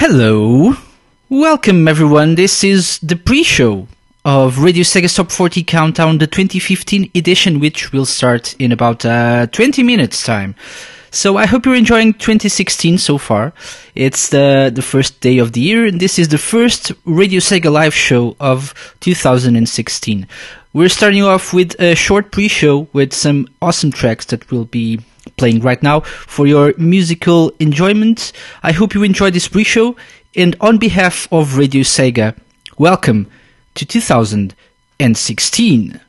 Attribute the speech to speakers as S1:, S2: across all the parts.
S1: Hello. Welcome, everyone. This is the pre show of Radio Sega Top 40 Countdown, the 2015 edition, which will start in about uh, 20 minutes' time. So I hope you're enjoying 2016 so far. It's the, the first day of the year, and this is the first Radio Sega live show of 2016. We're starting off with a short pre show with some awesome tracks that will be playing right now for your musical enjoyment. I hope you enjoy this pre show, and on behalf of Radio Sega, welcome to 2016.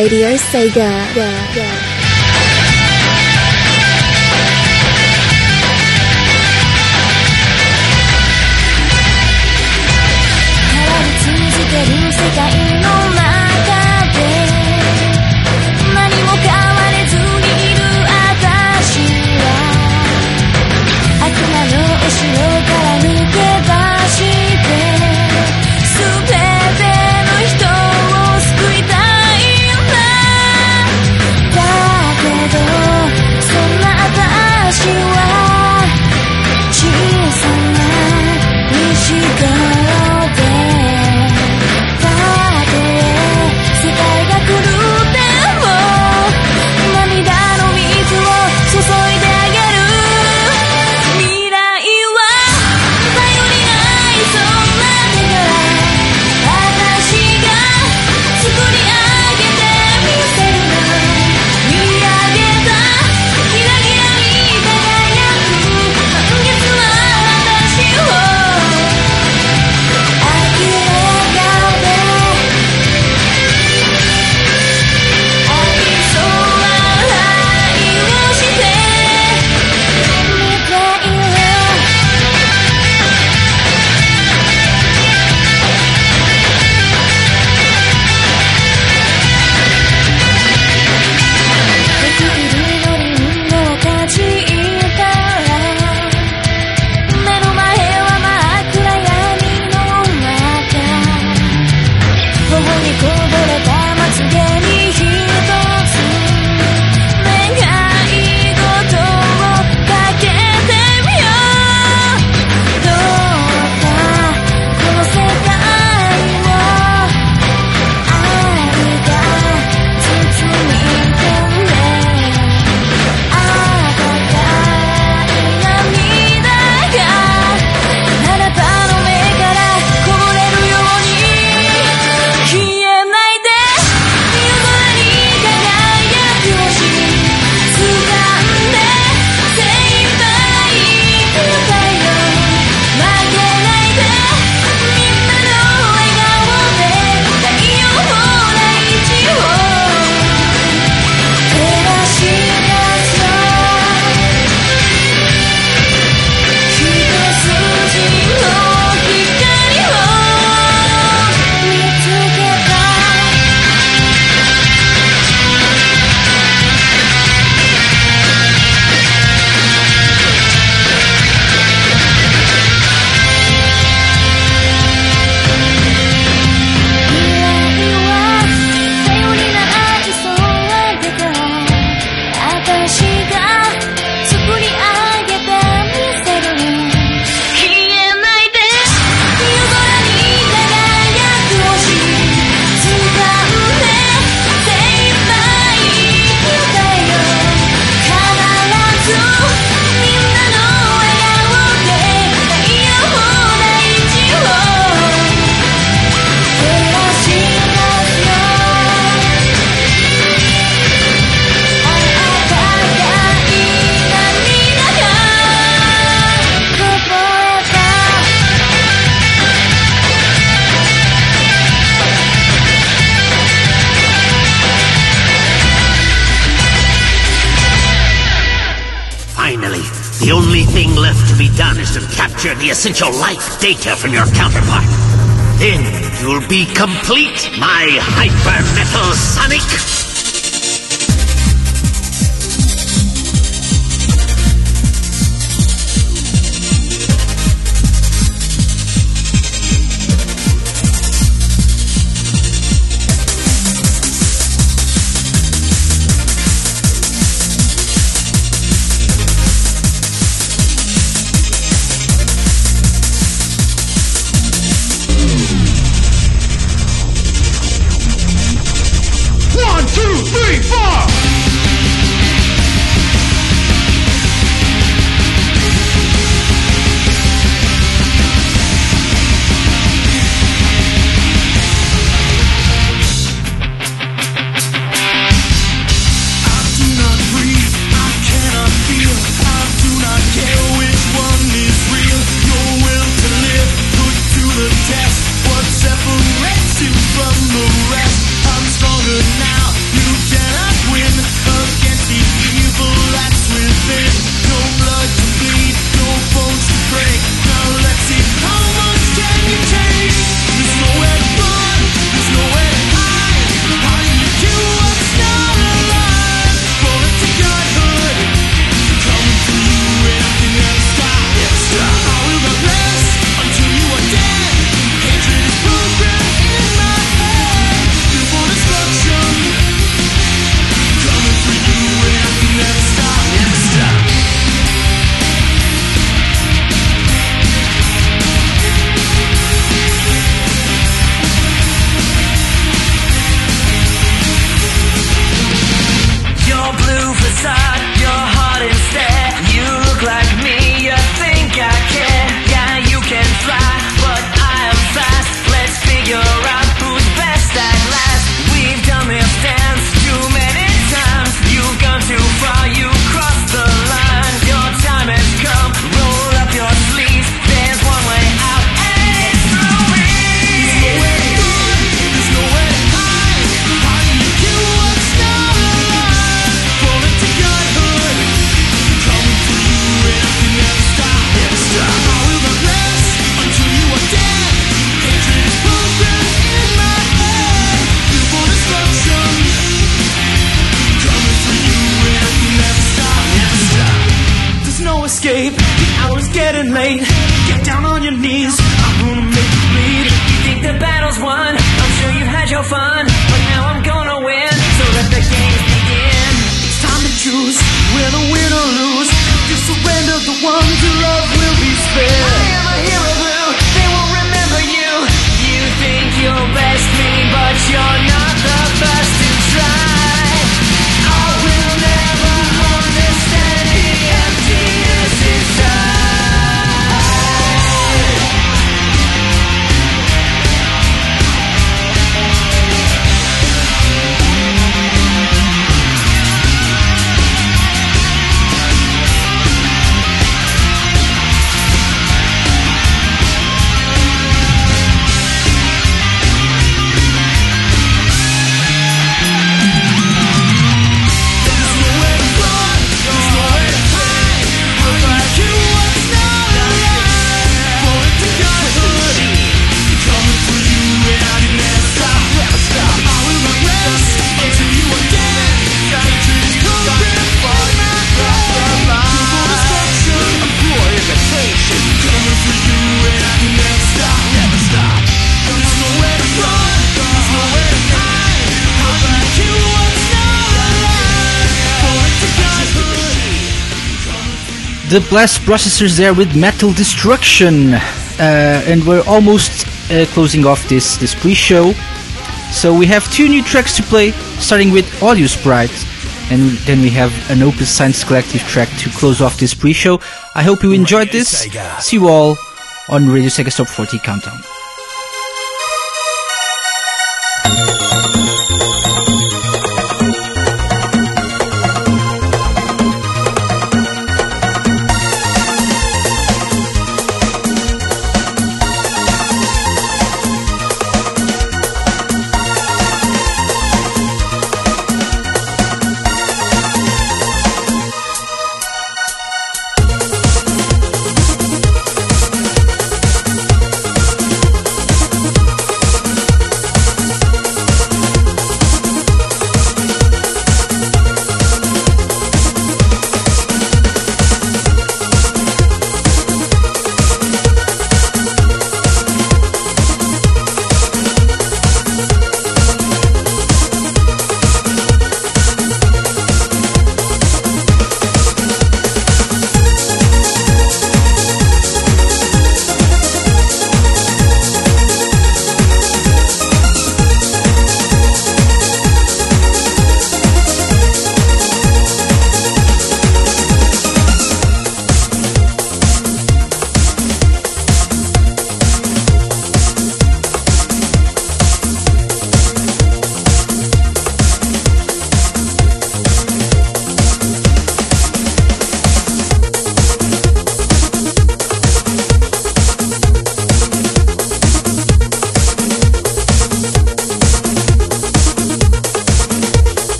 S2: Radio Sega. Yeah, yeah.
S3: from your counterpart. Then you'll be complete.
S4: the
S1: blast processors there with Metal Destruction, uh, and we're almost uh, closing off this this pre-show. So we have two new tracks to play, starting with Audio Sprite, and then we have an Opus Science Collective track to close off this pre-show. I hope you enjoyed this. See you all on Radio Sega Top 40 Countdown.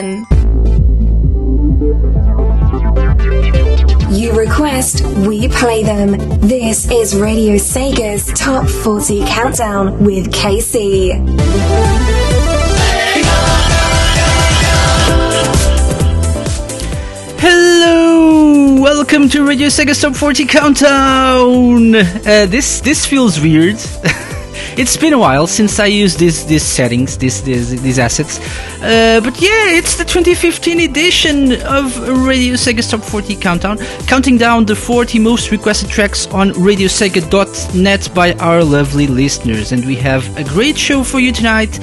S2: 24 7. You request, we play them. This is Radio Sega's Top 40 Countdown with KC.
S1: Hello, welcome to Radio Sega Top 40 Countdown. Uh, this this feels weird. it's been a while since I used these these settings, these these, these assets. Uh, but yeah, it's the 2015 edition of Radio Sega Top 40 Countdown, counting down the 40 most requested tracks on RadioSega.net by our lovely listeners, and we have a great show for you tonight.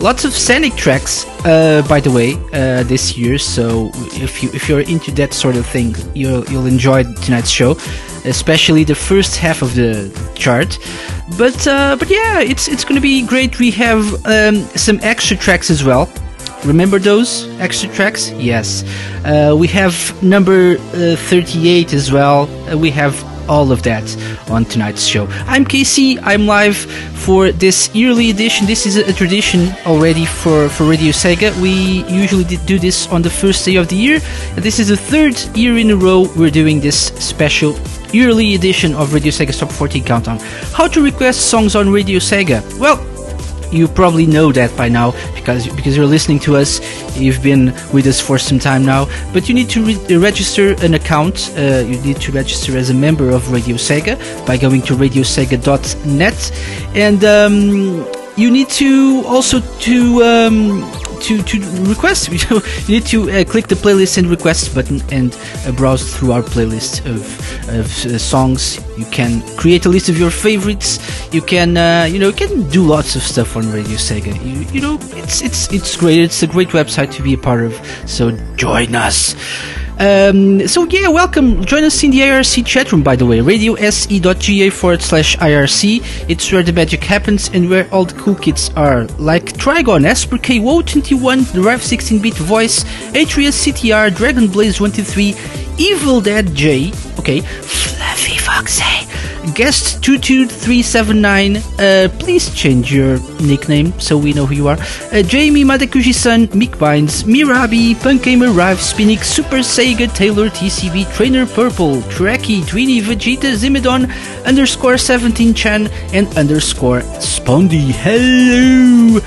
S1: Lots of scenic tracks, uh, by the way, uh, this year. So if you if you're into that sort of thing, you'll you'll enjoy tonight's show, especially the first half of the chart. But uh, but yeah, it's it's to be great. We have um, some extra tracks as well. Remember those extra tracks? Yes. Uh, we have number uh, 38 as well. Uh, we have all of that on tonight's show. I'm Casey. I'm live for this yearly edition. This is a tradition already for, for Radio Sega. We usually do this on the first day of the year. This is the third year in a row we're doing this special yearly edition of Radio Sega Top 40 Countdown. How to request songs on Radio Sega? Well, you probably know that by now because because you're listening to us. You've been with us for some time now, but you need to re- register an account. Uh, you need to register as a member of Radio Sega by going to radiosega.net, and um, you need to also to. Um, to, to request, you, need to uh, click the playlist and request button and uh, browse through our playlist of, of uh, songs. You can create a list of your favorites. You can uh, you know you can do lots of stuff on Radio Sega. You, you know it's it's it's great. It's a great website to be a part of. So join us. Um, so yeah, welcome. Join us in the IRC chat room, by the way. RadioSE.ga forward slash IRC. It's where the magic happens and where all the cool kids are. Like Trigon, Esper K, Woe21, the Rev 16-bit voice, Atreus CTR, Dragon Blaze 123, Evil Dead J, okay, Fluffy Foxy, Guest 22379, uh, please change your nickname so we know who you are. Uh, Jamie Madekuji-san, Mick Vines, Mirabi, Punkamer, Rive, Spinix, Super Sega, Taylor, TCB, Trainer Purple, Trekkie, Tweenie, Vegeta, Zimidon, underscore 17 Chan, and underscore Spondy. Hello!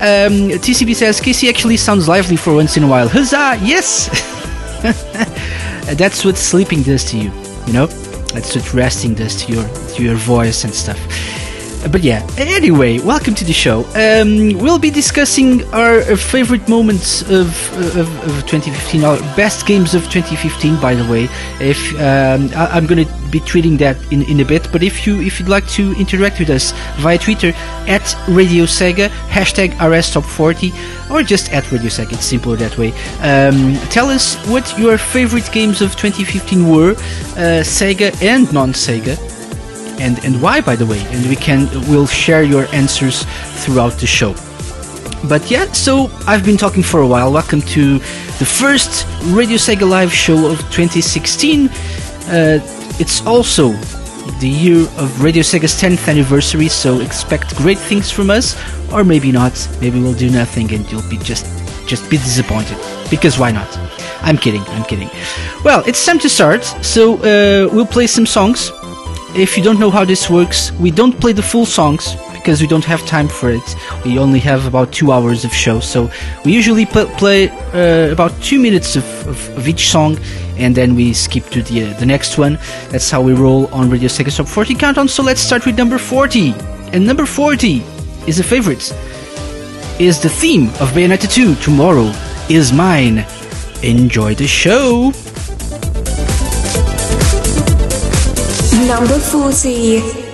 S1: Um, TCB says, Casey actually sounds lively for once in a while. Huzzah! Yes! That's what sleeping does to you, you know? That's what resting does to your to your voice and stuff. But yeah, anyway, welcome to the show. Um, we'll be discussing our uh, favorite moments of, of, of 2015, our best games of 2015. By the way, if um, I, I'm going to be tweeting that in, in a bit, but if you if you'd like to interact with us via Twitter at Radio Sega hashtag RSTop40 or just at Radio Sega, it's simpler that way. Um, tell us what your favorite games of 2015 were, uh, Sega and non-Sega and and why by the way and we can we'll share your answers throughout the show. But yeah so i've been talking for a while. Welcome to the first radio sega live show of 2016 uh, it's also the year of radio sega's 10th anniversary so expect great things from us. Or maybe not. Maybe we'll do nothing and you'll be just just be disappointed. Because why not? I'm kidding i'm kidding. Well it's time to start. So uh, we'll play some songs if you don't know how this works, we don't play the full songs because we don't have time for it. We only have about two hours of show, so we usually pl- play uh, about two minutes of, of, of each song, and then we skip to the uh, the next one. That's how we roll on Radio Sega Top 40 Countdown. So let's start with number 40, and number 40 is a favorite. Is the theme of Bayonetta 2? Tomorrow is mine. Enjoy the show.
S2: Number 40.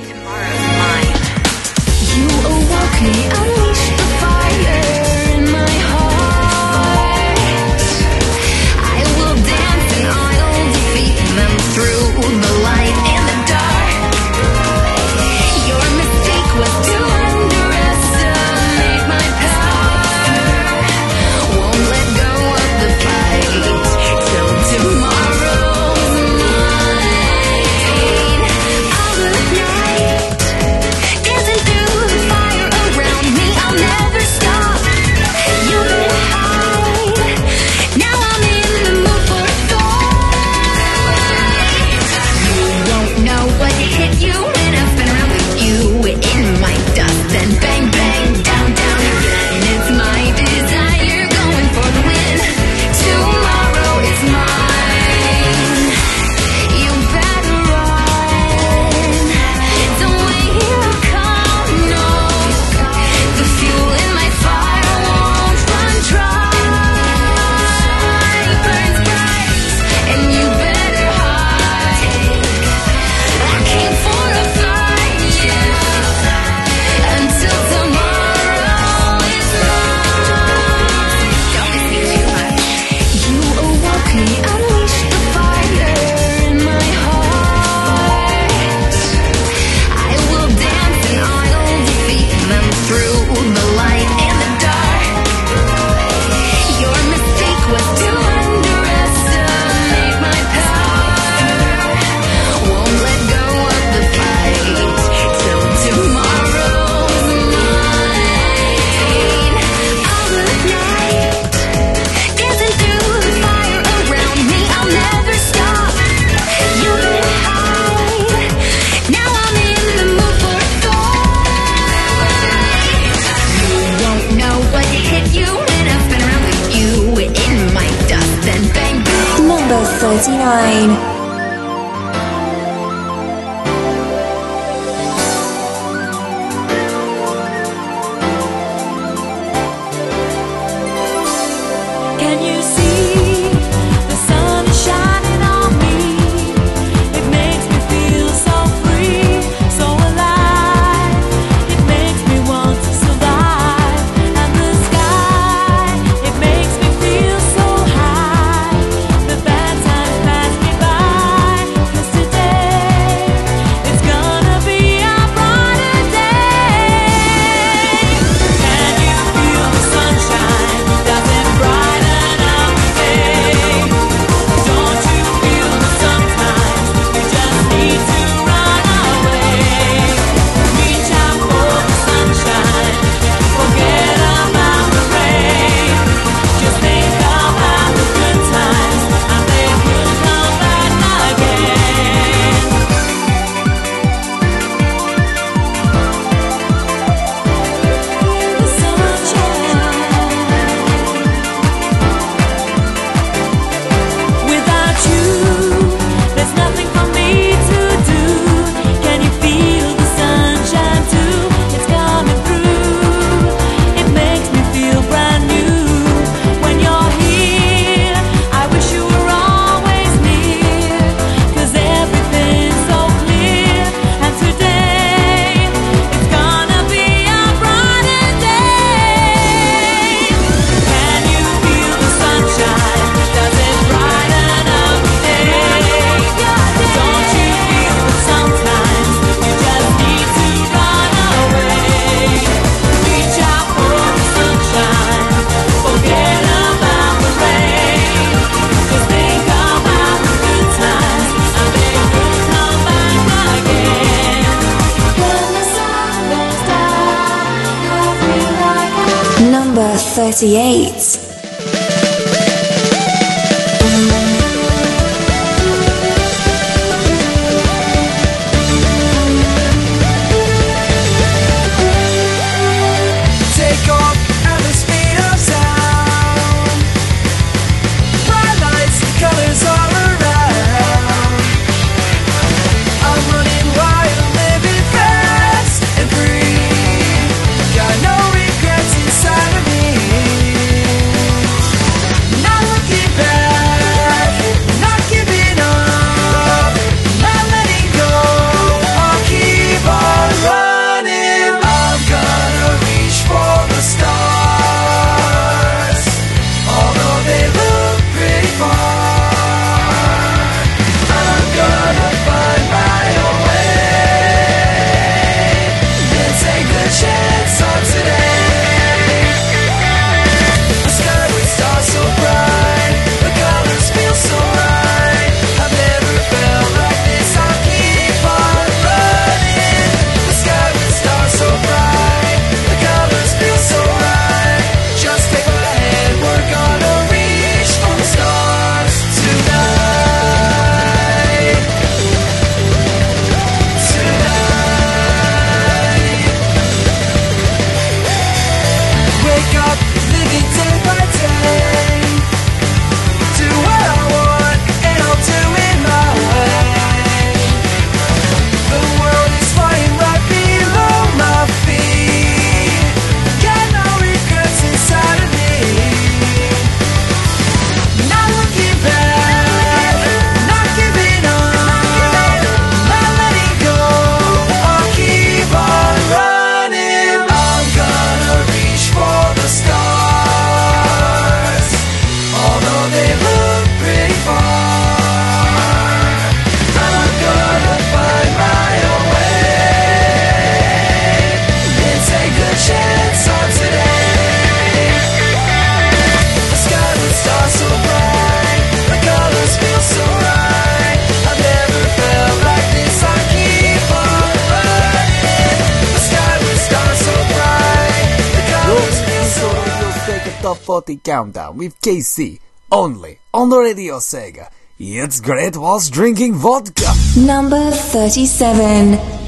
S5: Weekly Countdown with KC only on the Radio Sega. It's great whilst drinking vodka.
S6: Number 37.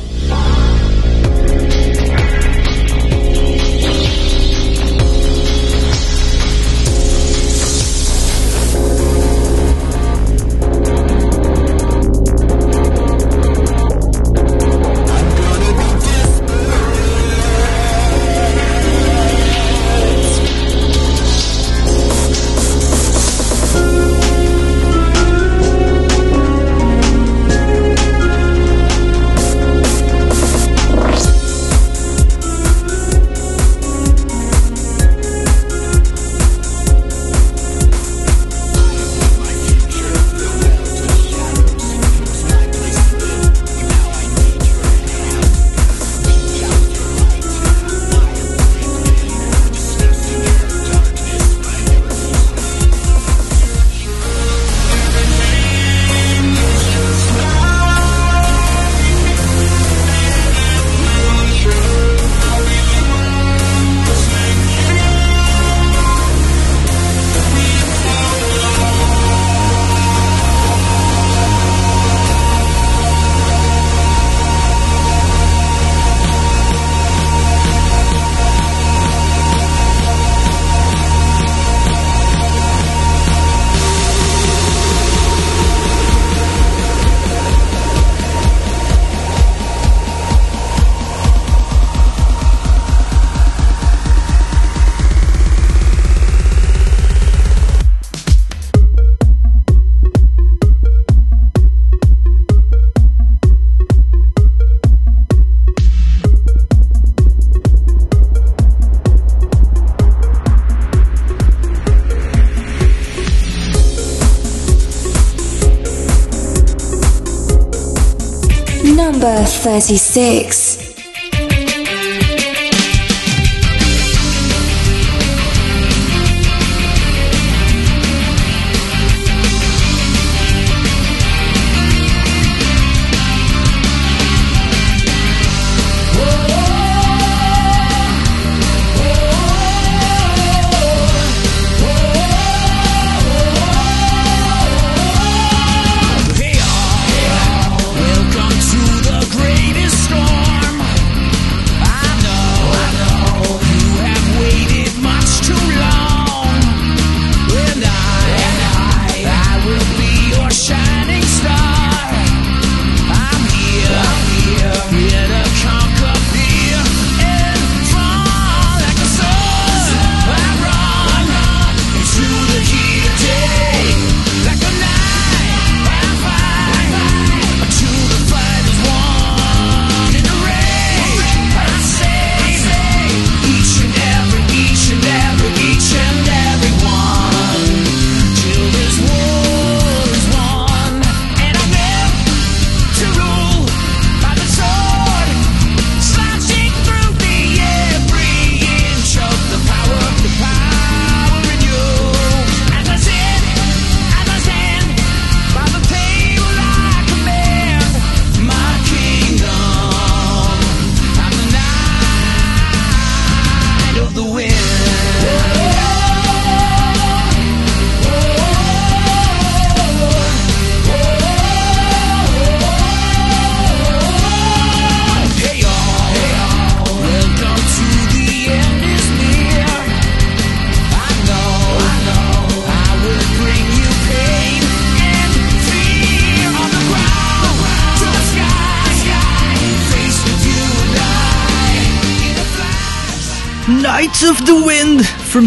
S7: 36.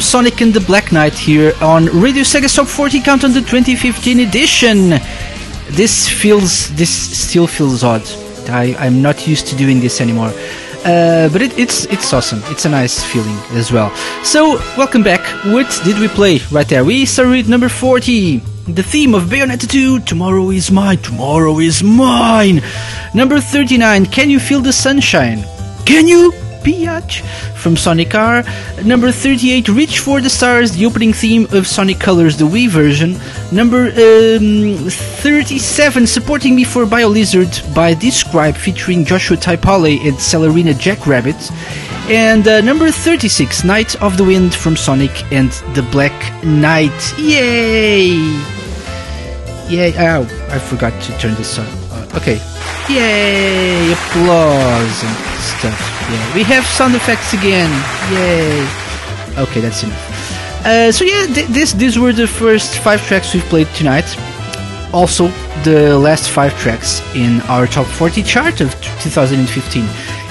S1: Sonic and the Black Knight here on Radio Sega Top 40 Count on the 2015 edition. This feels, this still feels odd. I, I'm not used to doing this anymore. Uh, but it, it's it's awesome. It's a nice feeling as well. So welcome back. What did we play right there? We started number 40, the theme of Bayonetta 2. Tomorrow is mine. Tomorrow is mine. Number 39, Can you feel the sunshine? Can you? Biatch from Sonic R. Number 38, Reach for the Stars, the opening theme of Sonic Colors, the Wii version. Number um, 37, Supporting Me for BioLizard by Describe, featuring Joshua Taipale and Celerina Jackrabbit. And uh, number 36, Night of the Wind from Sonic and the Black Knight. Yay! Yay! Oh, I forgot to turn this on. Uh, okay. Yay! Applause and stuff. Yeah, we have sound effects again. Yay! Okay, that's enough. Uh, so yeah, th- this these were the first five tracks we've played tonight. Also, the last five tracks in our top 40 chart of t- 2015.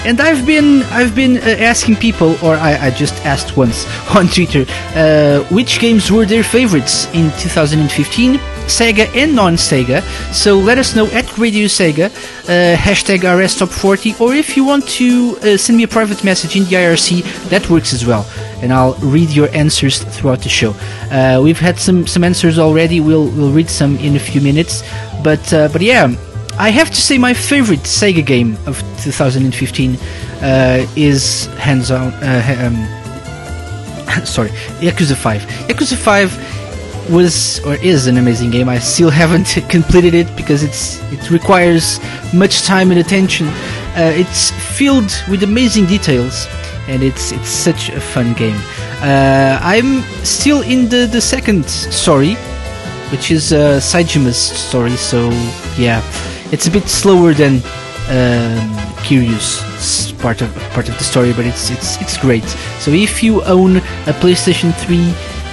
S1: And I've been I've been uh, asking people, or I, I just asked once on Twitter, uh, which games were their favorites in 2015, Sega and non-Sega. So let us know at Radio Sega, uh, hashtag RS Top 40, or if you want to uh, send me a private message in the IRC, that works as well. And I'll read your answers throughout the show. Uh, we've had some some answers already. We'll we'll read some in a few minutes. But uh, but yeah. I have to say my favorite Sega game of 2015 uh, is hands on. Uh, um, sorry, Yakuza 5. Yakuza 5 was or is an amazing game. I still haven't completed it because it's it requires much time and attention. Uh, it's filled with amazing details, and it's it's such a fun game. Uh, I'm still in the the second story, which is uh, Saejima's story. So yeah, it's a bit slower than um, Kiryu's part of part of the story, but it's it's it's great. So if you own a PlayStation 3,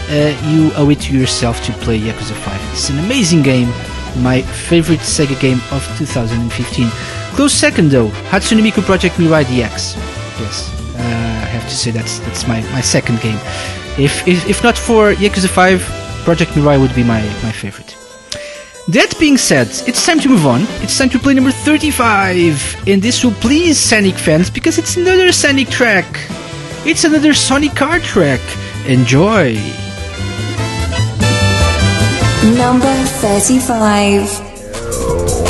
S1: uh, you owe it to yourself to play Yakuza 5. It's an amazing game, my favorite Sega game of 2015. Close second though, Hatsune Miku Project Mirai DX. Yes, uh, I have to say that's that's my, my second game. If, if if not for Yakuza 5, Project Mirai would be my, my favorite. That being said, it's time to move on. It's time to play number 35. And this will please Sonic fans because it's another Sonic track. It's another Sonic car track. Enjoy.
S7: Number 35.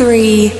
S2: 33.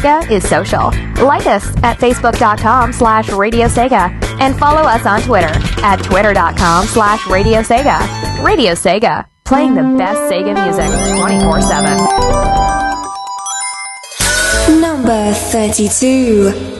S8: Sega is social. Like us at facebook.com slash Radio Sega and follow us on Twitter at twitter.com slash Radio Sega. Radio Sega, playing the best Sega music 24 7.
S2: Number 32.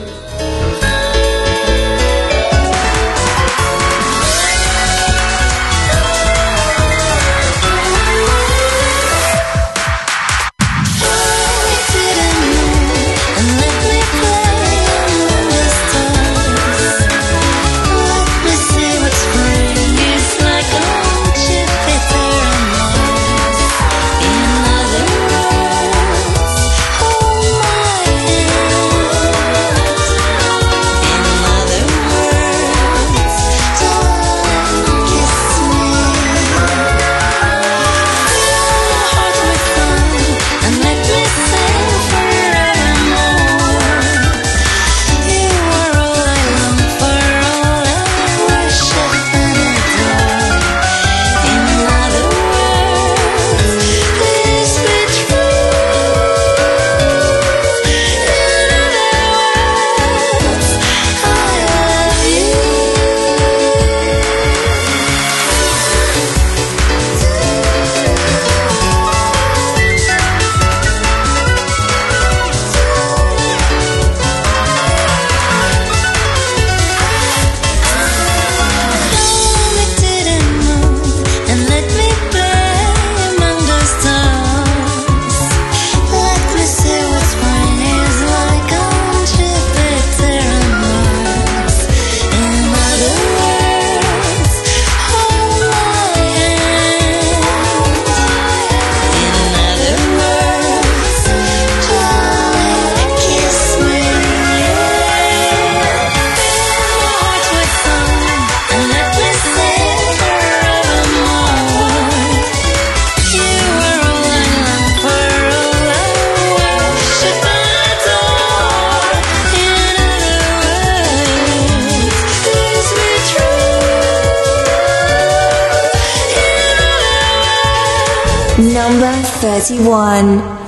S2: Number 31.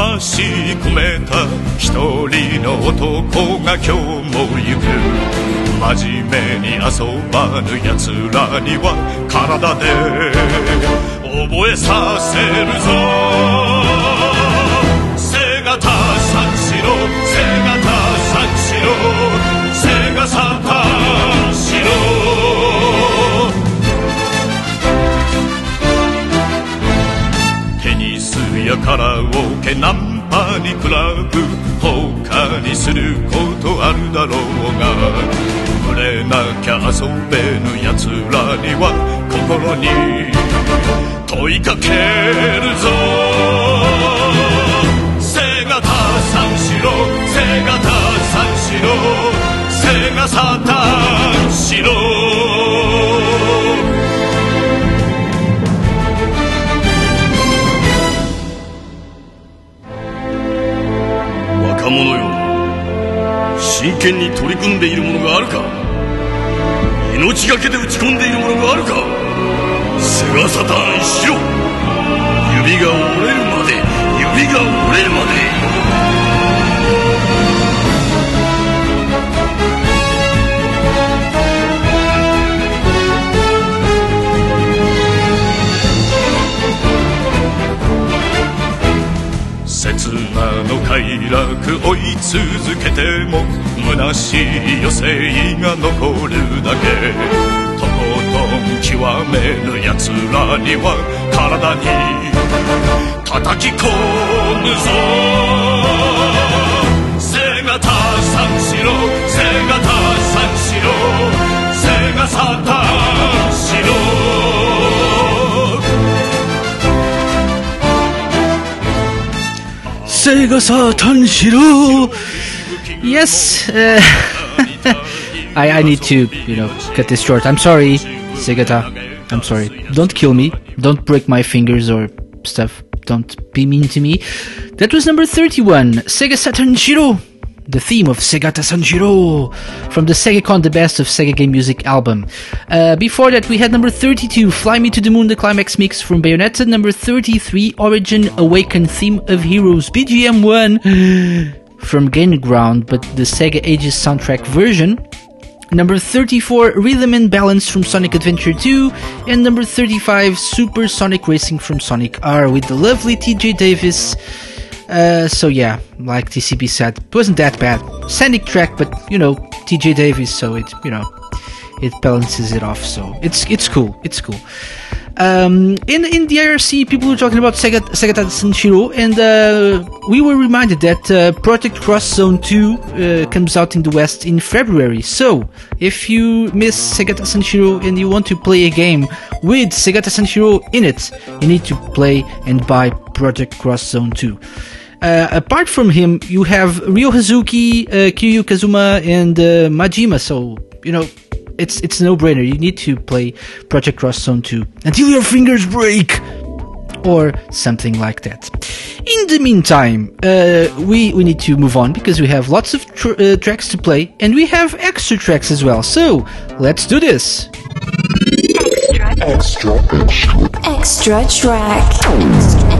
S9: 魂込めた一人の男が今日も行く。真面目に遊ばぬ奴らには体で覚えさせるぞ。背が三四郎やカラオケナンパにクラブ他にすることあるだろうが触れなきゃ遊べぬ奴らには心に問いかけるぞ。背がた三四郎背がた三四郎背がさ三四郎真剣に取り組んでいるものがあるか？命がけで打ち込んでいるものがあるか？セガサターンしろ。指が折れるまで指が折れるまで。刹那の快楽追い続けても虚しい余生が残るだけとことん極めぬ奴らには体に叩き込むぞ背がた三四郎背がた三四郎背がさ三四郎
S1: Sega Saturn Shiro! Yes, uh, I, I need to, you know, cut this short. I'm sorry, Segata. I'm sorry. Don't kill me. Don't break my fingers or stuff. Don't be mean to me. That was number 31, Sega Saturn Shiro! The theme of Segata Sanshiro from the Segacon The Best of Sega Game Music album. Uh, before that, we had number 32, Fly Me to the Moon, the climax mix from Bayonetta. Number 33, Origin Awaken theme of Heroes, BGM 1 from Game Ground, but the Sega Ages soundtrack version. Number 34, Rhythm and Balance from Sonic Adventure 2. And number 35, Super Sonic Racing from Sonic R with the lovely TJ Davis. Uh, so yeah, like TCB said, it wasn't that bad. Scenic track, but you know, TJ Davis, so it, you know, it balances it off, so it's, it's cool, it's cool. Um, in in the IRC, people were talking about Sega Sega Sanshiro, and uh, we were reminded that uh, Project Cross Zone 2 uh, comes out in the West in February. So, if you miss Sega Sanshiro and you want to play a game with Sega Sanshiro in it, you need to play and buy Project Cross Zone 2. Uh, apart from him, you have Ryo Hazuki, uh, Kazuma, and uh, Majima. So you know, it's it's no-brainer. You need to play Project Cross Zone 2 until your fingers break, or something like that. In the meantime, uh, we we need to move on because we have lots of tr- uh, tracks to play, and we have extra tracks as well. So let's do this.
S2: Extra track. Extra.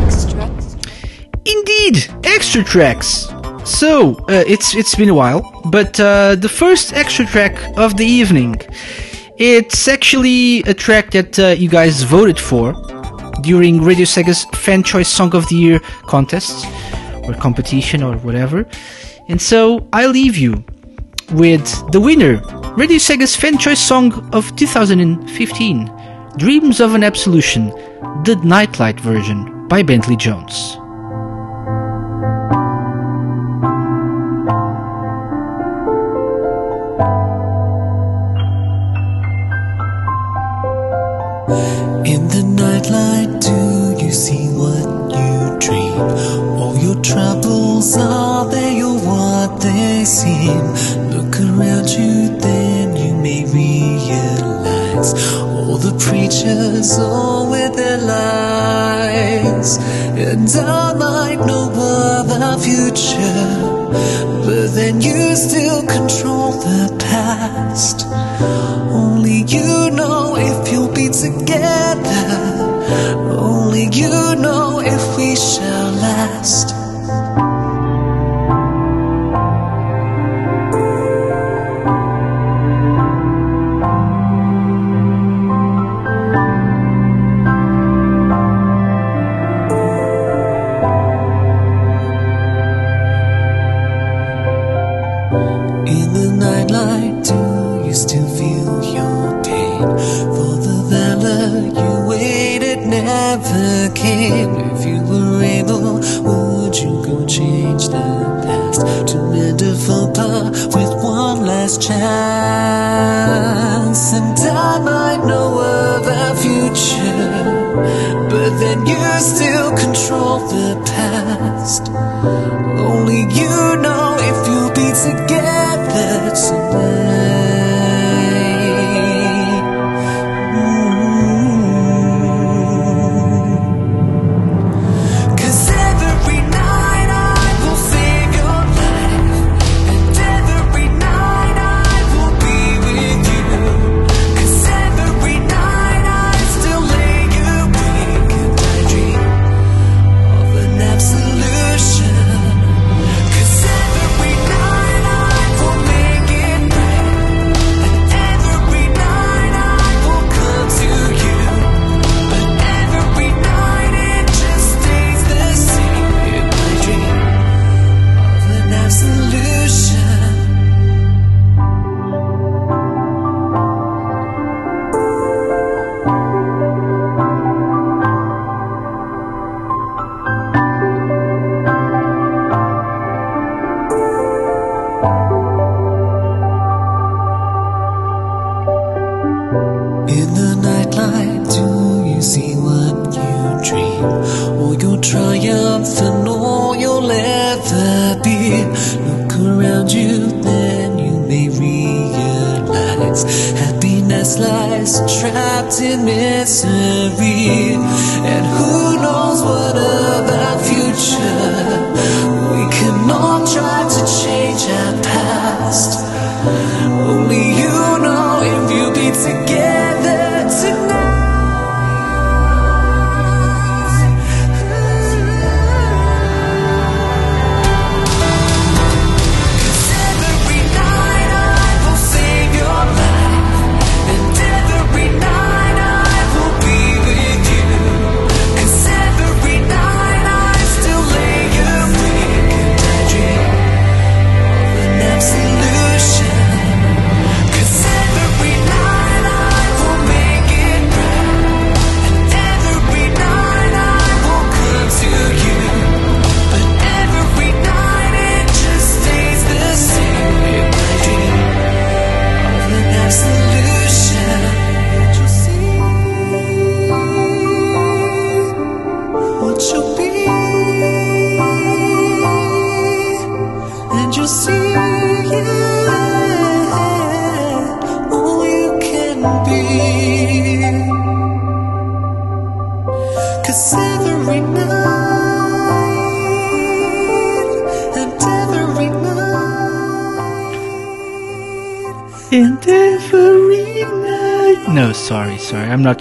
S1: Indeed, extra tracks. So uh, it's it's been a while, but uh, the first extra track of the evening, it's actually a track that uh, you guys voted for during Radio Sega's Fan Choice Song of the Year contest or competition or whatever, and so I leave you with the winner, Radio Sega's Fan Choice Song of 2015, "Dreams of an Absolution," the Nightlight version by Bentley Jones.
S7: In the nightlight, do you see what you dream? All your troubles are they or what they seem? Look around you, then you may realize all the preachers all with their lies. And I might know of our future, but then you still control the past. If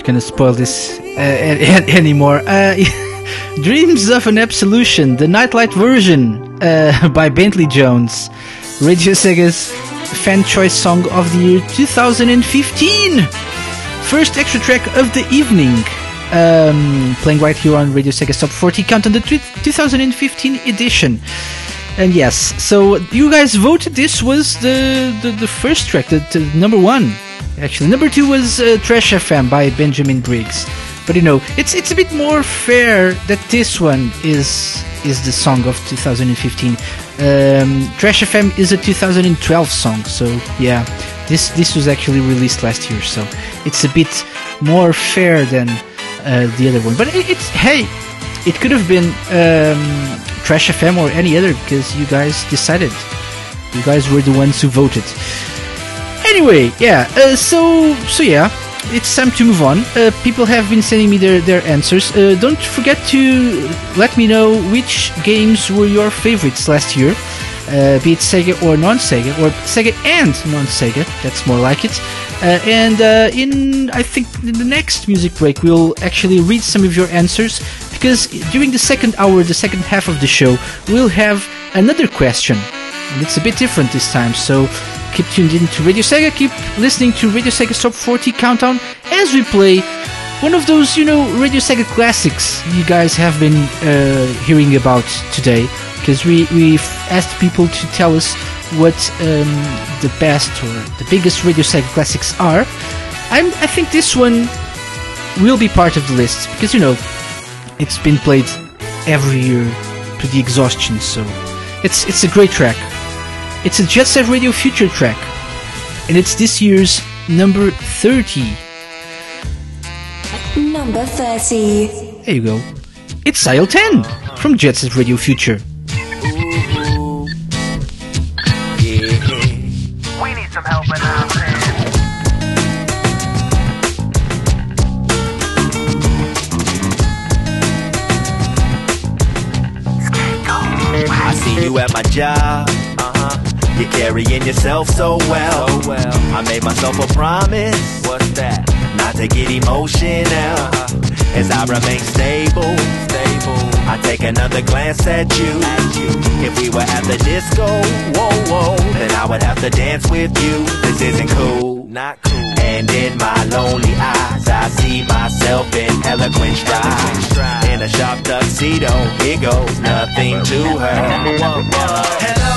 S1: gonna spoil this uh, anymore. Uh, Dreams of an Absolution, the Nightlight version uh, by Bentley Jones, Radio Sega's fan choice song of the year 2015. First extra track of the evening. Um, playing right here on Radio Sega's Top 40 Count on the tw- 2015 edition. And yes, so you guys voted this was the the, the first track, the, the number one. Actually, number two was uh, Trash FM by Benjamin Briggs. But you know, it's it's a bit more fair that this one is is the song of 2015. Um, Trash FM is a 2012 song, so yeah, this this was actually released last year, so it's a bit more fair than uh, the other one. But it, it's hey, it could have been um, Trash FM or any other because you guys decided You guys were the ones who voted. Anyway, yeah. Uh, so so yeah, it's time to move on. Uh, people have been sending me their their answers. Uh, don't forget to let me know which games were your favorites last year. Uh, be it Sega or non-Sega, or Sega and non-Sega. That's more like it. Uh, and uh, in I think in the next music break, we'll actually read some of your answers because during the second hour, the second half of the show, we'll have another question. And it's a bit different this time, so keep tuned in to Radio Sega, keep listening to Radio Sega's Top 40 Countdown as we play one of those, you know, Radio Sega classics you guys have been uh, hearing about today. Because we, we've asked people to tell us what um, the best or the biggest Radio Sega classics are. I'm, I think this one will be part of the list because, you know, it's been played every year to the exhaustion, so it's, it's a great track. It's a Jet Set Radio Future track, and it's this year's number 30.
S7: Number 30.
S1: There you go. It's Aisle 10 from Jet Set Radio Future.
S10: You're carrying yourself so well. So well. I made myself a promise. What's that? Not to get emotional. Uh-huh. As I remain stable. Stable. I take another glance at you. At you. If we were at the disco, whoa, whoa, then I would have to dance with you. This isn't cool. Not cool. And in my lonely eyes, I see myself in eloquent stride. In a sharp tuxedo, here goes nothing to her. Hello,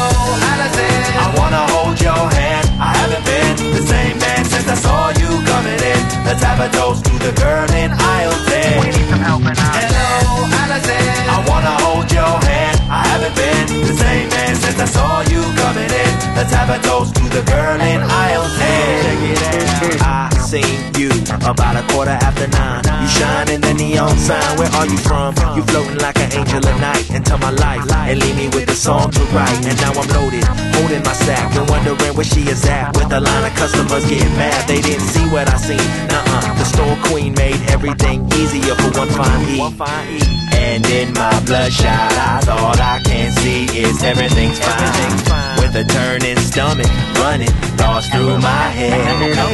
S10: Allison. I wanna hold your hand. I haven't been the same man since I saw you coming in. Let's have a toast to the girl in aisle 10.
S11: We need some help in our
S10: Hello, Allison. I wanna hold your hand. I haven't been the same man since I saw you coming in. Let's have a toast to the girl in aisle 10. Check it out. I seen you about a quarter after nine. You shine in the neon sign. Where are you from? You floating like an angel at night into my life and leave me with a song to write. And now I'm loaded, holding my sack and wondering where she is at. With a line of customers getting mad, they didn't see what I seen. Nuh-uh. The store queen made everything easier for one fine E. And in my bloodshot eyes, all I can see is everything's fine. With a turning stomach, running thoughts through my head. Hello,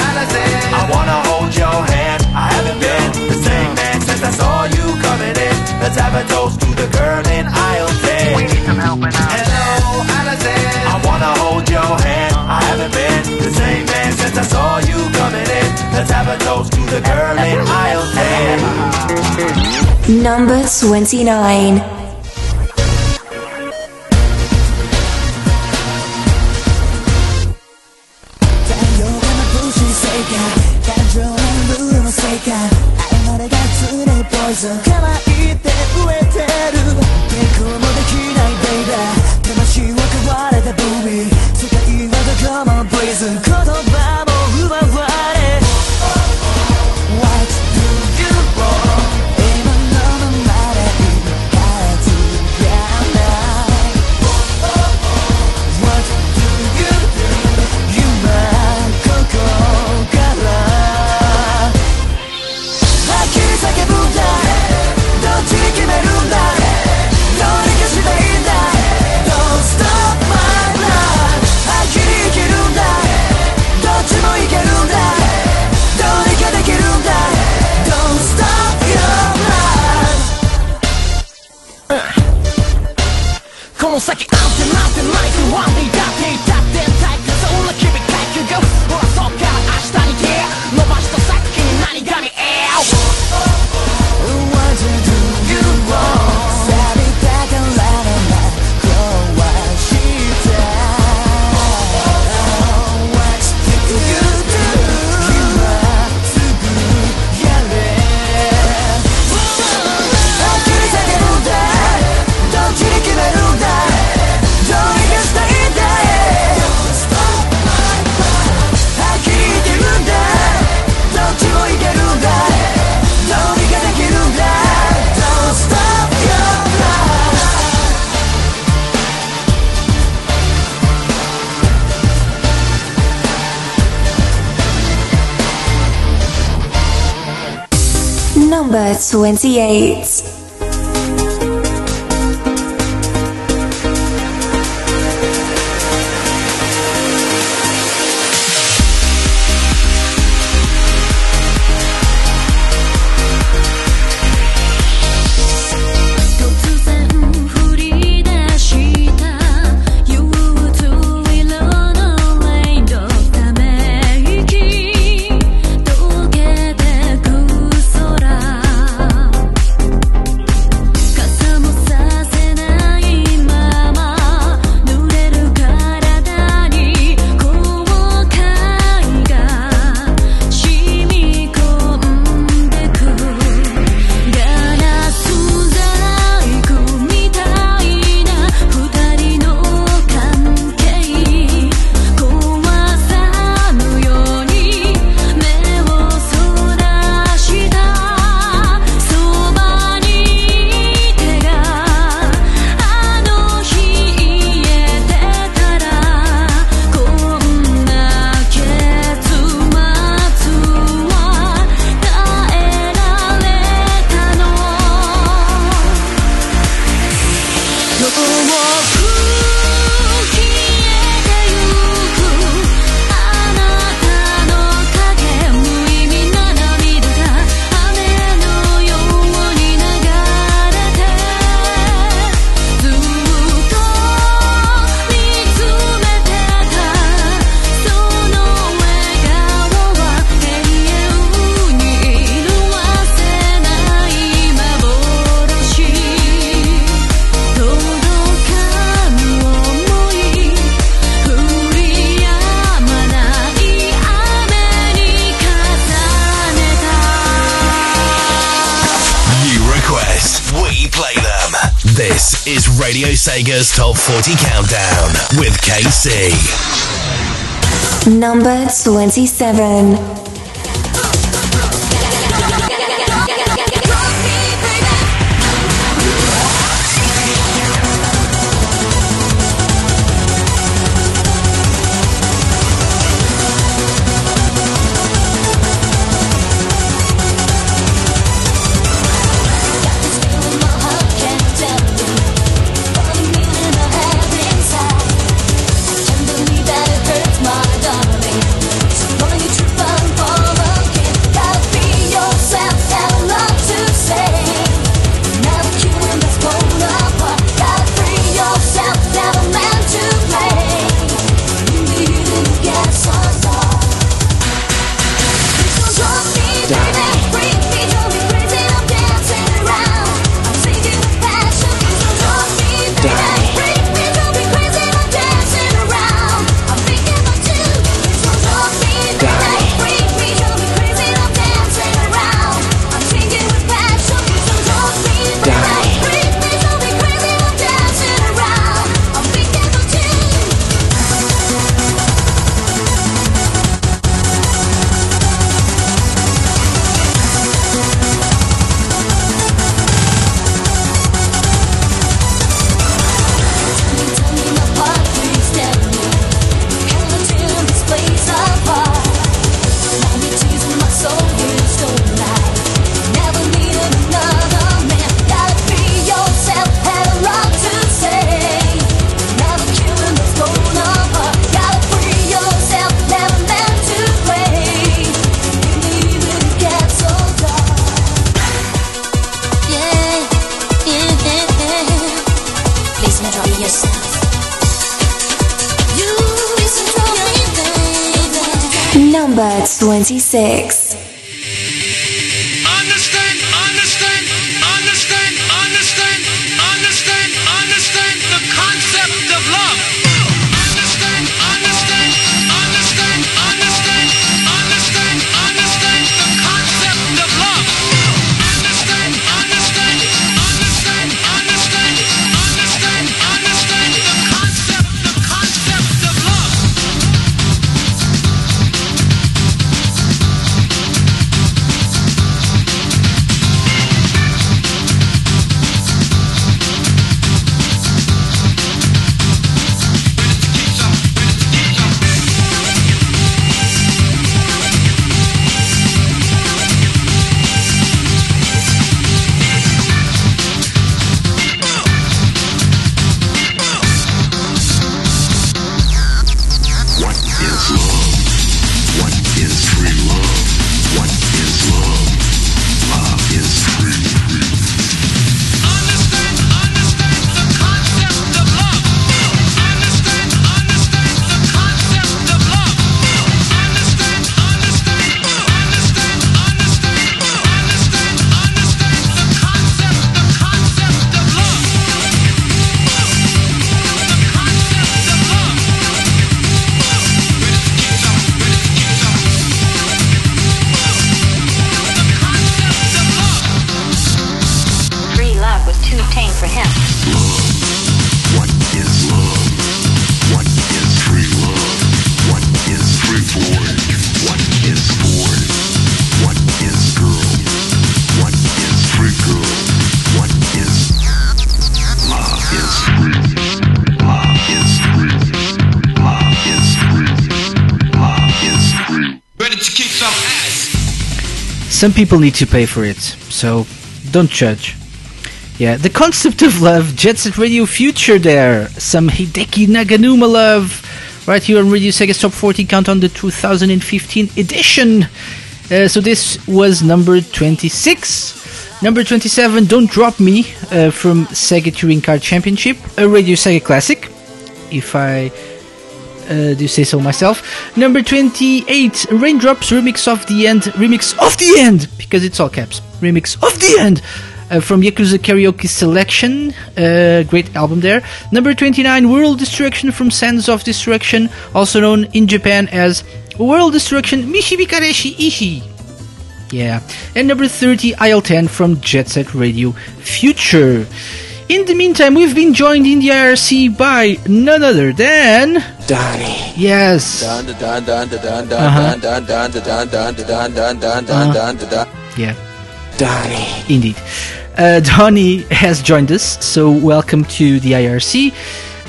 S10: Allison. I wanna hold your hand. I haven't been the same man since I saw you coming in. Let's have a toast to the girl in aisle 10.
S11: We need some help in our
S10: Hello, Allison wanna hold your hand. I haven't been the same man since I saw you coming in. Let's have a toast to the girl in aisle 10.
S7: Number 29.
S12: Come on. 28.「Sega's Top 40 Countdown with KC.
S2: Number 27.
S13: Some
S1: people need to pay for it, so don't judge. Yeah, the concept of love, Jet Set Radio Future there. Some Hideki Naganuma love. Right here on Radio Sega's Top 40 Count on the 2015 edition. Uh, so this was number 26. Number 27, Don't Drop Me uh, from Sega Touring Car Championship, a Radio Sega classic. If I uh, do say so myself. Number 28, Raindrops Remix of the End. Remix of the End! Because it's all caps. Remix of the End! Uh, from Yakuza Karaoke Selection. Uh, great album there. Number 29, World Destruction from Sands of Destruction, also known in Japan as World Destruction Michibikareshi Ishi. Yeah. And number 30, Aisle 10 from Jet Set Radio Future. In the meantime, we've been joined in the IRC by none other than
S14: Donnie.
S1: Yes. Yeah.
S14: Donnie.
S1: Indeed. Uh, Donnie has joined us, so welcome to the IRC.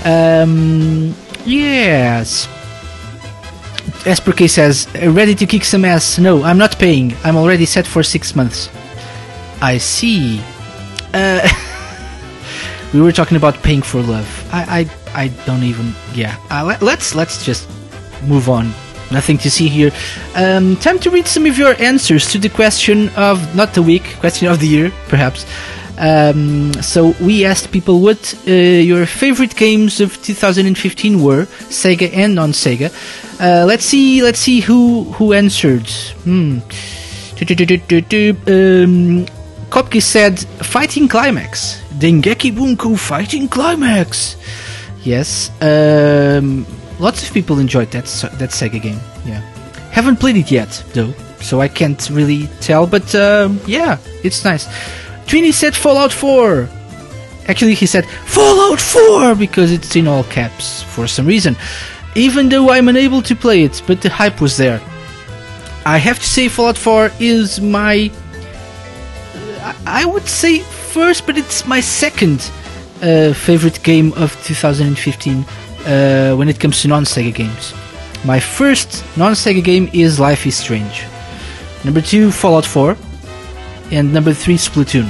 S1: Um, yes. Esperke says, ready to kick some ass. No, I'm not paying. I'm already set for six months. I see. Uh, we were talking about paying for love. I, I, I don't even. Yeah. Uh, let, let's let's just move on. Nothing to see here. Um, time to read some of your answers to the question of not the week, question of the year, perhaps. Um, so we asked people what uh, your favorite games of 2015 were, Sega and non-Sega. Uh, let's see. Let's see who who answered. Hmm. Um, Kopke said Fighting Climax. Dengeki Bunko Fighting Climax. Yes. Um, lots of people enjoyed that that Sega game. Yeah. Haven't played it yet though, so I can't really tell. But um, yeah, it's nice. Trini said Fallout 4. Actually, he said Fallout 4 because it's in all caps for some reason. Even though I'm unable to play it, but the hype was there. I have to say, Fallout 4 is my. I would say first, but it's my second uh, favorite game of 2015 uh, when it comes to non Sega games. My first non Sega game is Life is Strange. Number two, Fallout 4. And number three, Splatoon,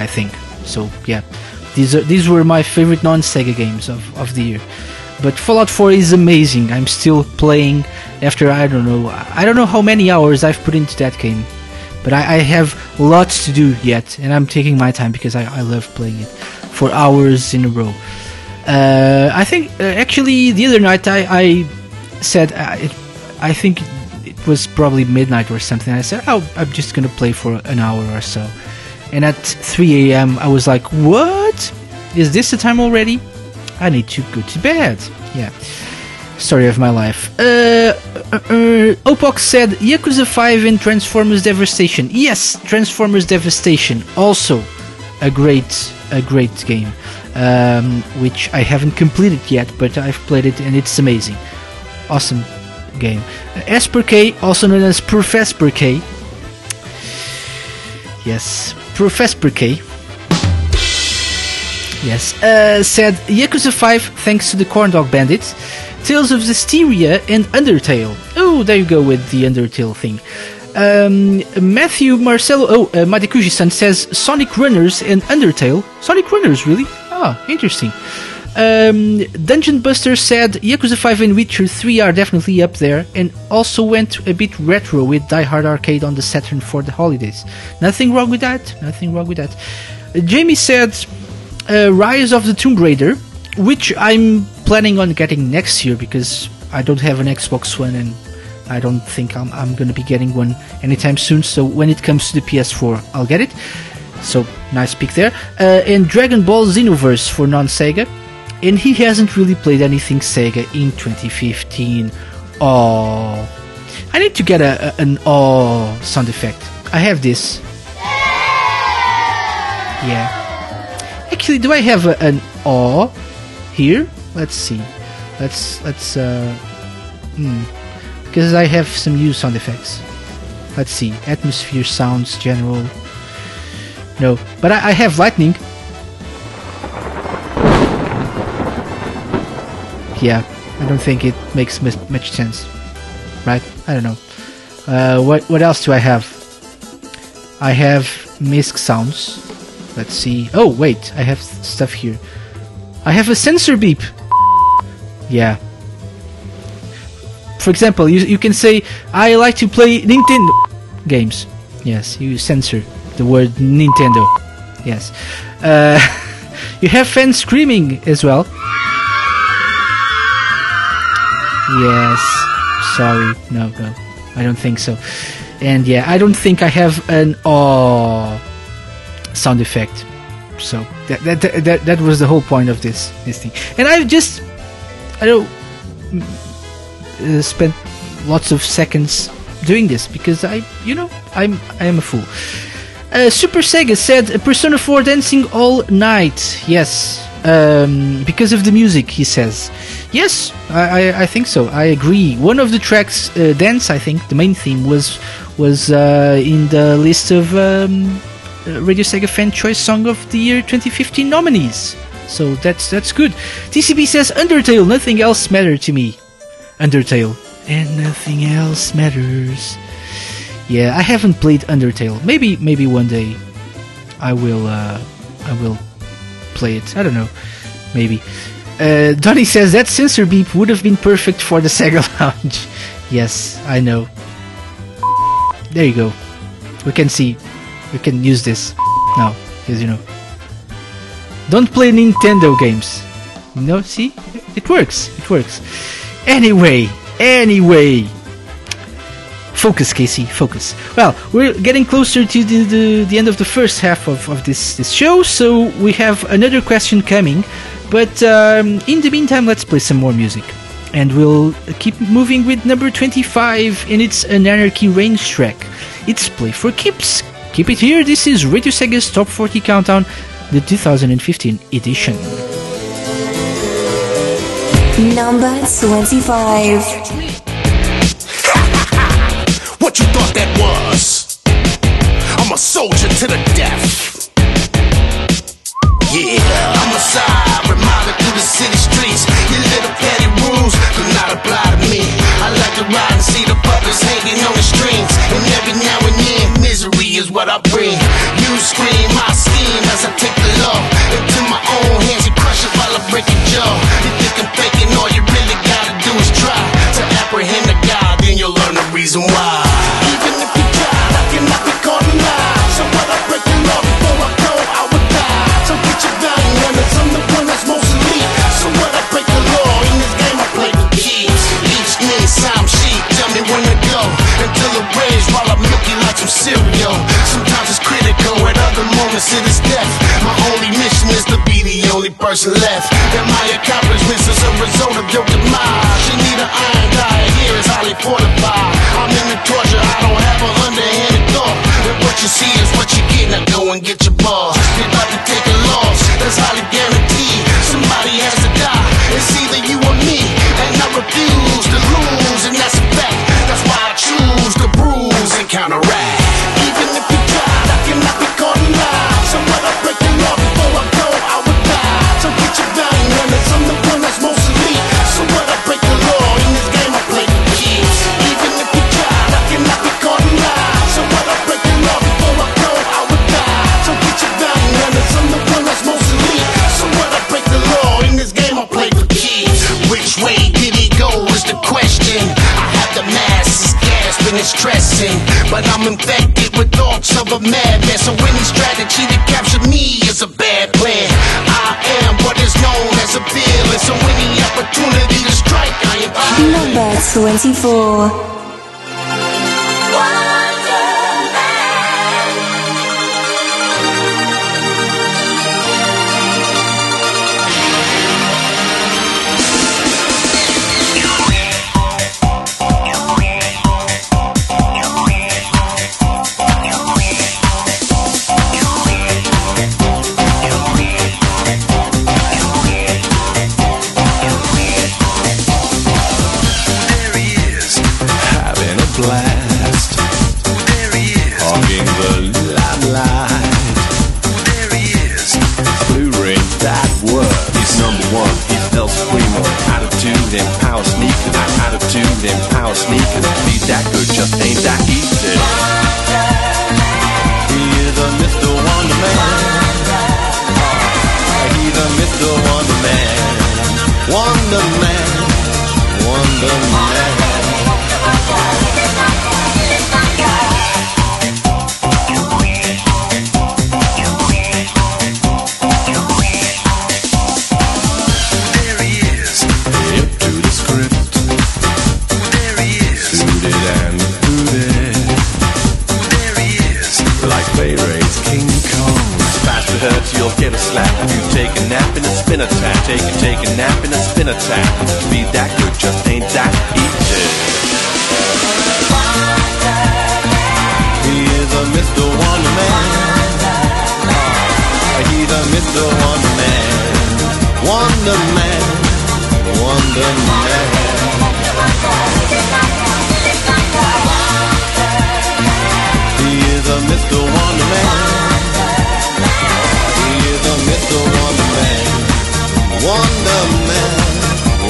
S1: I think. So, yeah. These, are, these were my favorite non Sega games of, of the year. But Fallout 4 is amazing. I'm still playing after I don't know I don't know how many hours I've put into that game. But I, I have lots to do yet, and I'm taking my time because I, I love playing it for hours in a row. Uh, I think uh, actually the other night I, I said uh, it, I think it was probably midnight or something. I said, "Oh, I'm just gonna play for an hour or so." And at 3 a.m., I was like, "What? Is this the time already? I need to go to bed." Yeah, story of my life. Uh, uh, uh, Opox said Yakuza 5 and Transformers Devastation. Yes, Transformers Devastation. Also, a great, a great game, um, which I haven't completed yet, but I've played it and it's amazing. Awesome game. Uh, K, also known as Professor K. Yes, Professor K. Yes, uh, said Yakuza 5 thanks to the Corn Dog Bandits, Tales of Zestiria, and Undertale. Oh, there you go with the Undertale thing. Um, Matthew Marcelo, oh, uh, Madikuji-san says Sonic Runners and Undertale. Sonic Runners, really? Ah, interesting. Um, Dungeon Buster said Yakuza 5 and Witcher 3 are definitely up there, and also went a bit retro with Die Hard Arcade on the Saturn for the holidays. Nothing wrong with that. Nothing wrong with that. Uh, Jamie said uh, Rise of the Tomb Raider, which I'm planning on getting next year because I don't have an Xbox One and I don't think I'm, I'm going to be getting one anytime soon. So when it comes to the PS4, I'll get it. So nice pick there. Uh, and Dragon Ball Xenoverse for non Sega. And he hasn't really played anything Sega in 2015. Oh, I need to get a, a- an oh sound effect. I have this. Yeah. Actually, do I have a, an aw here? Let's see. Let's let's uh, hmm. because I have some new sound effects. Let's see. Atmosphere sounds general. No, but I, I have lightning. Yeah, I don't think it makes much sense, right? I don't know. Uh, what what else do I have? I have misc sounds. Let's see. Oh wait, I have stuff here. I have a sensor beep. Yeah. For example, you you can say I like to play Nintendo games. Yes, you censor the word Nintendo. Yes. Uh, you have fans screaming as well. Yes. Sorry. No, no. I don't think so. And yeah, I don't think I have an oh sound effect. So that that that, that was the whole point of this this thing. And I just I don't mm, uh, spent lots of seconds doing this because I you know I'm I am a fool. Uh, Super Sega said Persona 4 dancing all night. Yes, um, because of the music, he says. Yes, I, I, I think so. I agree. One of the tracks, uh, dance, I think the main theme was was uh, in the list of um, uh, Radio Sega Fan Choice Song of the Year 2015 nominees. So that's that's good. TCB says Undertale. Nothing else mattered to me. Undertale, and nothing else matters. Yeah, I haven't played Undertale. Maybe maybe one day I will uh, I will play it. I don't know. Maybe. Uh, Donnie says that sensor beep would have been perfect for the Sega Lounge. yes, I know. There you go. We can see. We can use this now, because you know. Don't play Nintendo games. Know, see? It works. It works. Anyway, anyway. Focus, Casey, focus. Well, we're getting closer to the, the, the end of the first half of, of this, this show, so we have another question coming. But um, in the meantime, let's play some more music. And we'll keep moving with number 25, and it's an Anarchy Reigns track. It's Play for Keeps. Keep it here, this is Radio Sega's Top 40 Countdown, the 2015 edition.
S2: Number 25.
S15: What you thought that was? I'm a soldier to the death. Yeah, I'm a side reminder through the city streets. Your little petty rules do not apply to me. I like to ride and see the puppets hanging on the strings. And every now and then, misery is what I bring. You scream, I as I take the law into my own hands and crush it while I break your jaw. You think I'm faking, all you really gotta do is try to apprehend the God, then you'll learn the reason why. Even if you I cannot be caught. So I break the law before I go, I would die. So get your the one that's most elite. So I break the law in this game, I play. Each sheep, tell me when to go. The rage while I milk you like some cereal. Other moments it is death. My only mission is to be the only person left. And my accomplishments is a result of your demise. You need an iron diet, here is highly fortified. I'm in the torture, I don't have a underhanded thought. And what you see is what you get, now go and get your boss. You're about to take a loss, that's highly guaranteed. Somebody has to die, it's either you and stressing, but I'm infected with thoughts of a madman. So any strategy to capture me is a bad plan. I am what is known as a villain, so any opportunity to strike, I am.
S2: Number 24.
S16: Be that good, just ain't that easy.
S17: A Mr. Wonder Man. Ah, he's a Mr. Wonder Man. Wonder Man. Wonder Man. A Mr. Wonder Man. A Mr. Wonder Man. Wonder Man.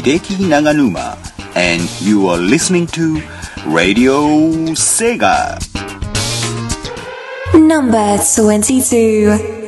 S5: Hideki Naganuma, and you are listening to Radio Sega.
S2: Number 22.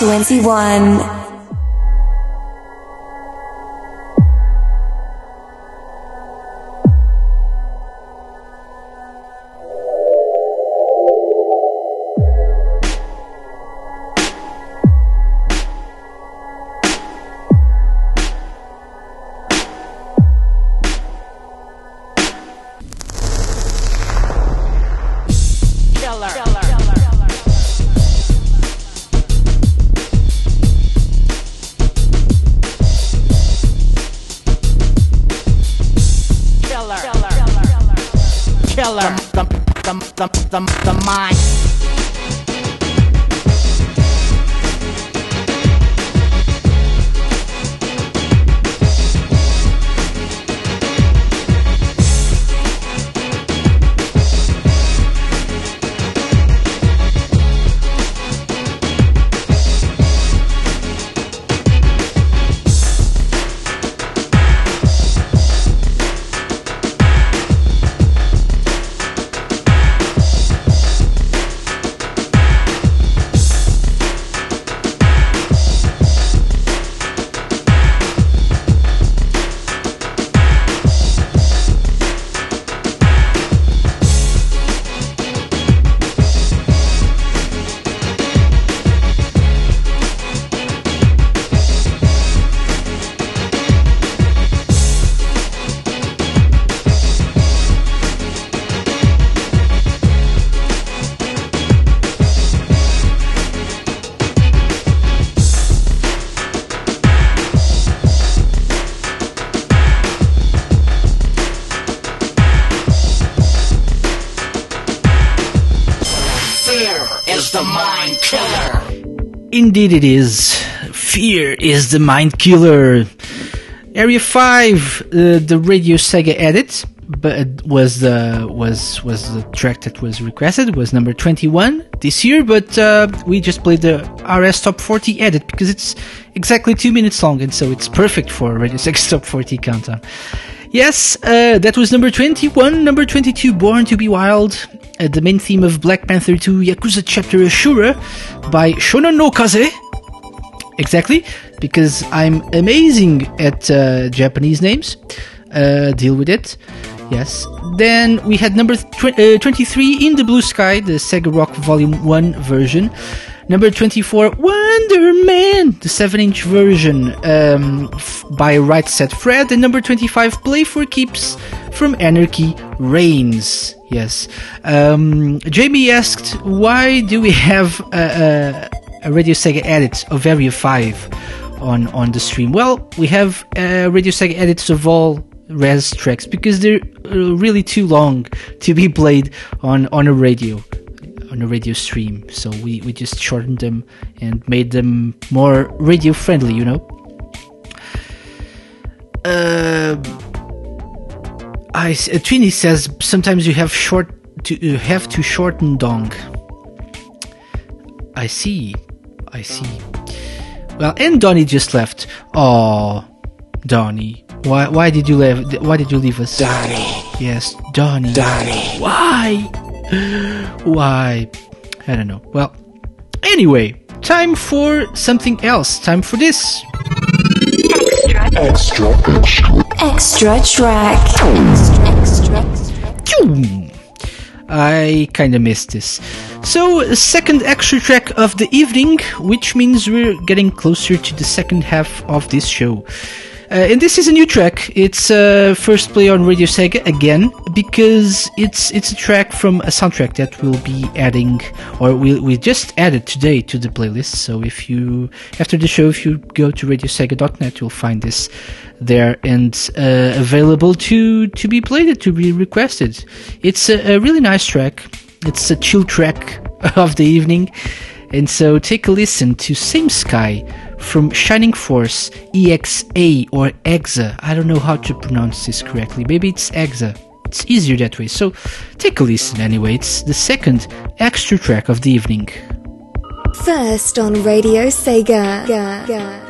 S2: 21.
S1: Indeed, it is. Fear is the mind killer. Area Five, uh, the Radio Sega edit, but was the was was the track that was requested was number twenty one this year. But uh, we just played the RS Top forty edit because it's exactly two minutes long, and so it's perfect for Radio Sega Top forty countdown. Yes, uh, that was number 21. Number 22, Born to Be Wild. Uh, the main theme of Black Panther 2 Yakuza Chapter Ashura by Shonan no Kaze. Exactly, because I'm amazing at uh, Japanese names. Uh, deal with it. Yes. Then we had number tw- uh, 23 In the Blue Sky, the Sega Rock Volume 1 version. Number 24, Wonder Man, the 7 inch version um, f- by Right Said Fred. And number 25, Play for Keeps from Anarchy Reigns. Yes. Um, Jamie asked, why do we have a, a, a Radio Sega edit of Area 5 on, on the stream? Well, we have uh, Radio Sega edits of all res tracks because they're uh, really too long to be played on, on a radio on a radio stream so we, we just shortened them and made them more radio friendly you know uh, I uh, Trini says sometimes you have short to you have to shorten dong I see I see well and Donnie just left oh Donnie why why did you leave why did you leave us Donnie yes Donnie
S4: Donnie.
S1: why why? I don't know. Well, anyway, time for something else. Time for this.
S2: Extra, extra. Extra track.
S1: Choo! I kinda missed this. So, second extra track of the evening, which means we're getting closer to the second half of this show. Uh, and this is a new track. It's uh, first play on Radio Sega again because it's it's a track from a soundtrack that we'll be adding, or we we just added today to the playlist. So if you after the show, if you go to radiosega.net, you'll find this there and uh, available to to be played to be requested. It's a, a really nice track. It's a chill track of the evening, and so take a listen to Same Sky from Shining Force EXA or EXA. I don't know how to pronounce this correctly. Maybe it's EXA. It's easier that way. So take a listen anyway. It's the second extra track of the evening.
S2: First on Radio Sega. Ga, ga.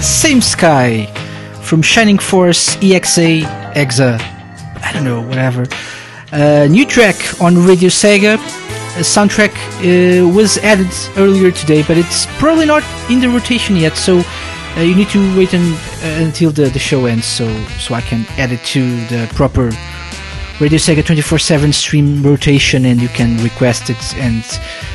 S1: Same Sky from Shining Force, EXA, EXA, I don't know, whatever. Uh, new track on Radio Sega. A soundtrack uh, was added earlier today, but it's probably not in the rotation yet, so uh, you need to wait uh, until the, the show ends so, so I can add it to the proper Radio Sega 24 7 stream rotation and you can request it and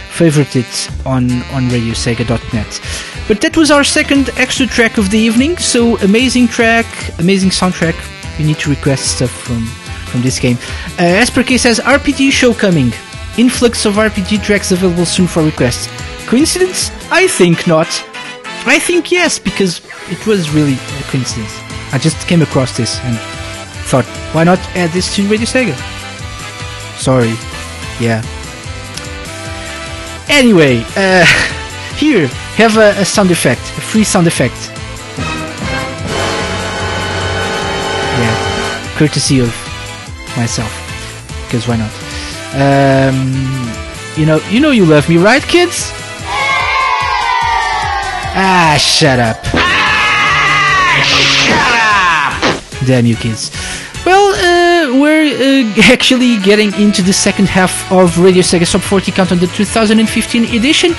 S1: favorite it on, on radiosega.net. But that was our second extra track of the evening. So amazing track, amazing soundtrack. You need to request stuff from from this game. Uh, says RPG show coming. Influx of RPG tracks available soon for requests. Coincidence? I think not. I think yes because it was really a coincidence. I just came across this and thought, why not add this to Radio Sega? Sorry. Yeah. Anyway, uh, here have a, a sound effect, a free sound effect. Yeah, courtesy of myself, because why not? Um, you know, you know you love me, right, kids? Ah, shut up. Shut up! Damn you, kids. Well, uh, we're uh, actually getting into the second half of Radio Sega Top 40 Count on the 2015 edition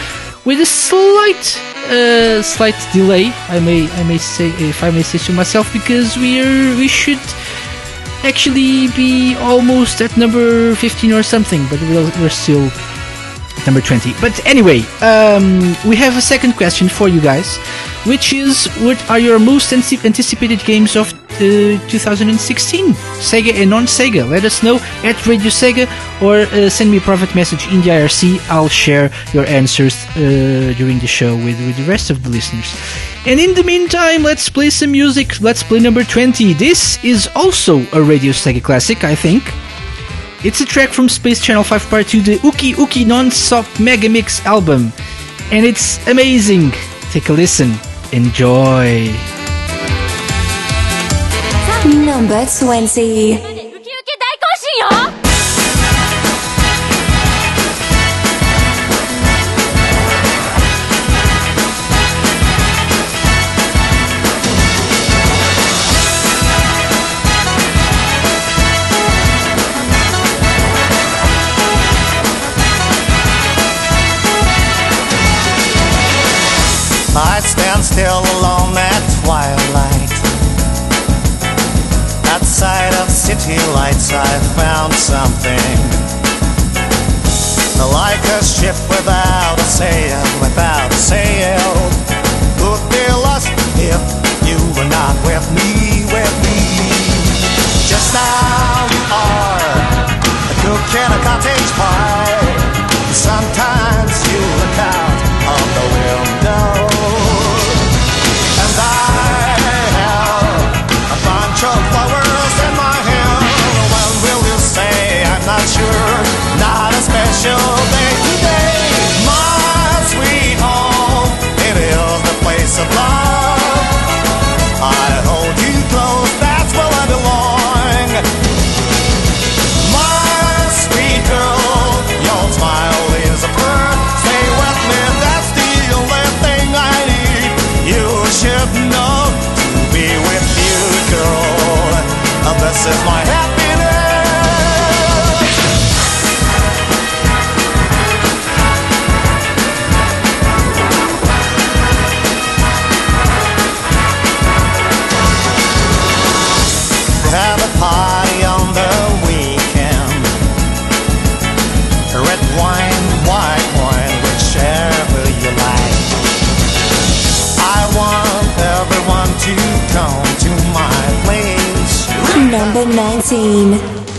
S1: with a slight, uh, slight delay. I may, I may say, if I may say so myself, because we're we should actually be almost at number 15 or something, but we're, we're still number 20. But anyway, um, we have a second question for you guys, which is what are your most anti- anticipated games of uh, 2016? Sega and non Sega. Let us know at Radio Sega or uh, send me a private message in the IRC. I'll share your answers uh, during the show with, with the rest of the listeners. And in the meantime, let's play some music. Let's play number 20. This is also a Radio Sega classic, I think. It's a track from Space Channel 5 Part 2, the Uki Uki Non-Stop Mega Mix album. And it's amazing. Take a listen. Enjoy.
S6: Number 20.
S15: Stand still alone at twilight. Outside of city lights, I found something. Like a ship without a sail, without a sail. Could be lost if you were not with me, with me. Just now you are a cook in a cottage pie. Of love. I hold you close, that's where I belong. My sweet girl, your smile is a prayer. Stay with me, that's the only thing I need. You should know to be with you, girl. This is my
S2: 2019.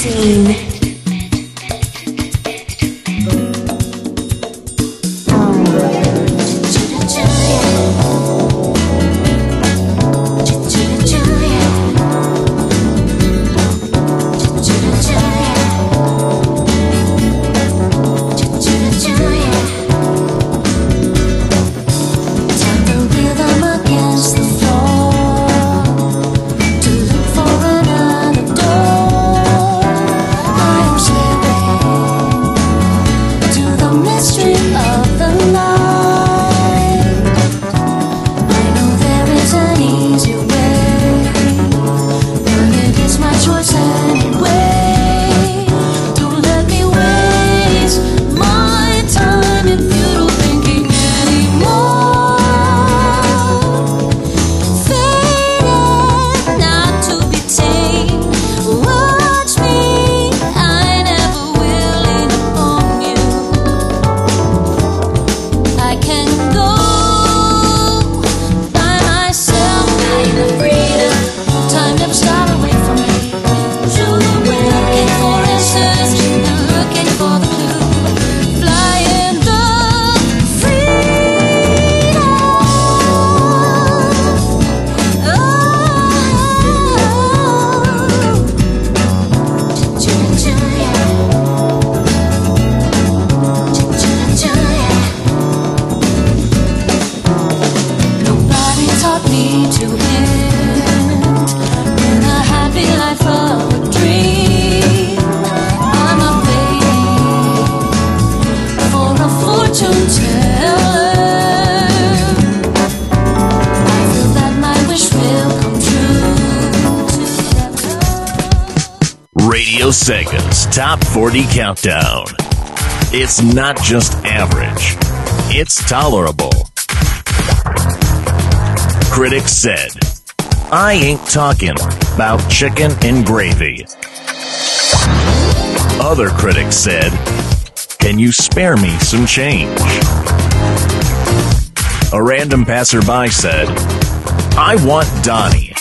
S2: scene. 40 Countdown. It's not just average, it's tolerable. Critics said, I ain't talking about chicken and gravy. Other critics said, Can you spare me some change? A random passerby said, I want Donnie.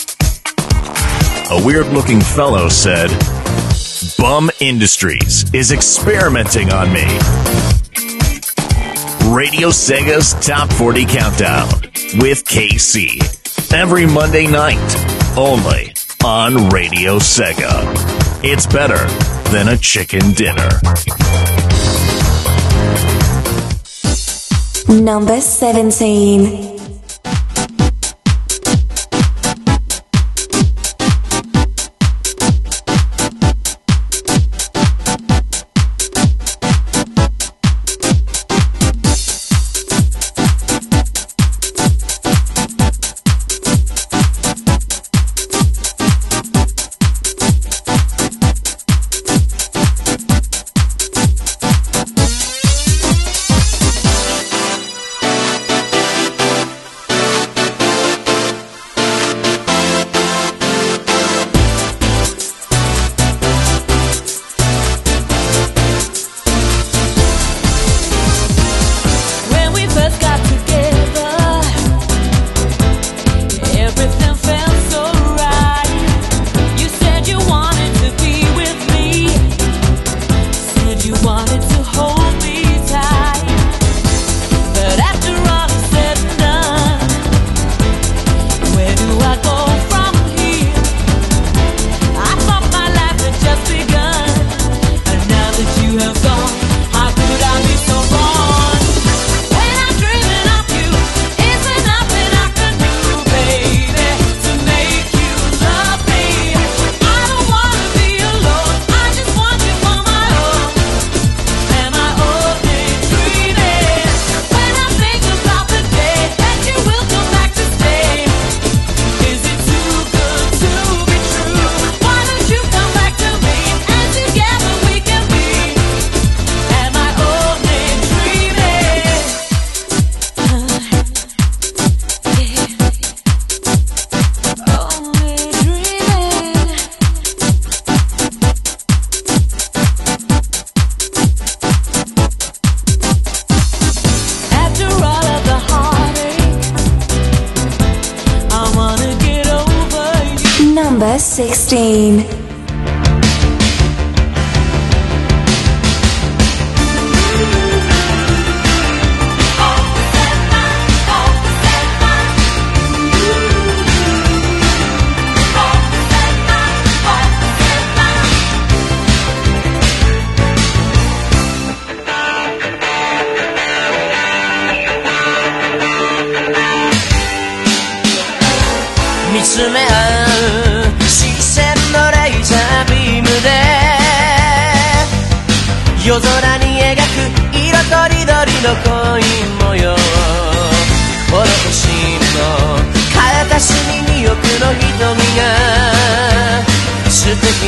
S2: A weird looking fellow said, Bum Industries is experimenting on me. Radio Sega's Top 40 Countdown with KC. Every Monday night, only on Radio Sega. It's better than a chicken dinner.
S18: Number 17.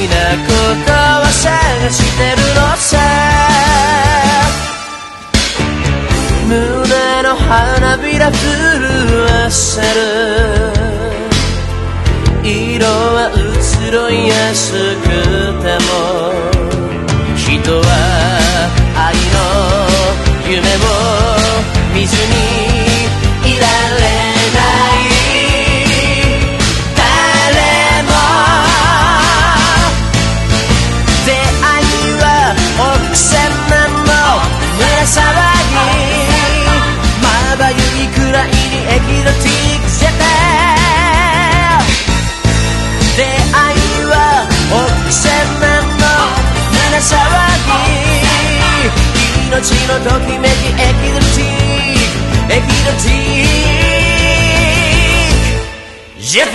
S19: ことを探してるのさ胸の花びら震わせる色は移ろいやすくても人は愛の夢を見ずに命のときめきエキゾチックエキゾチック Japan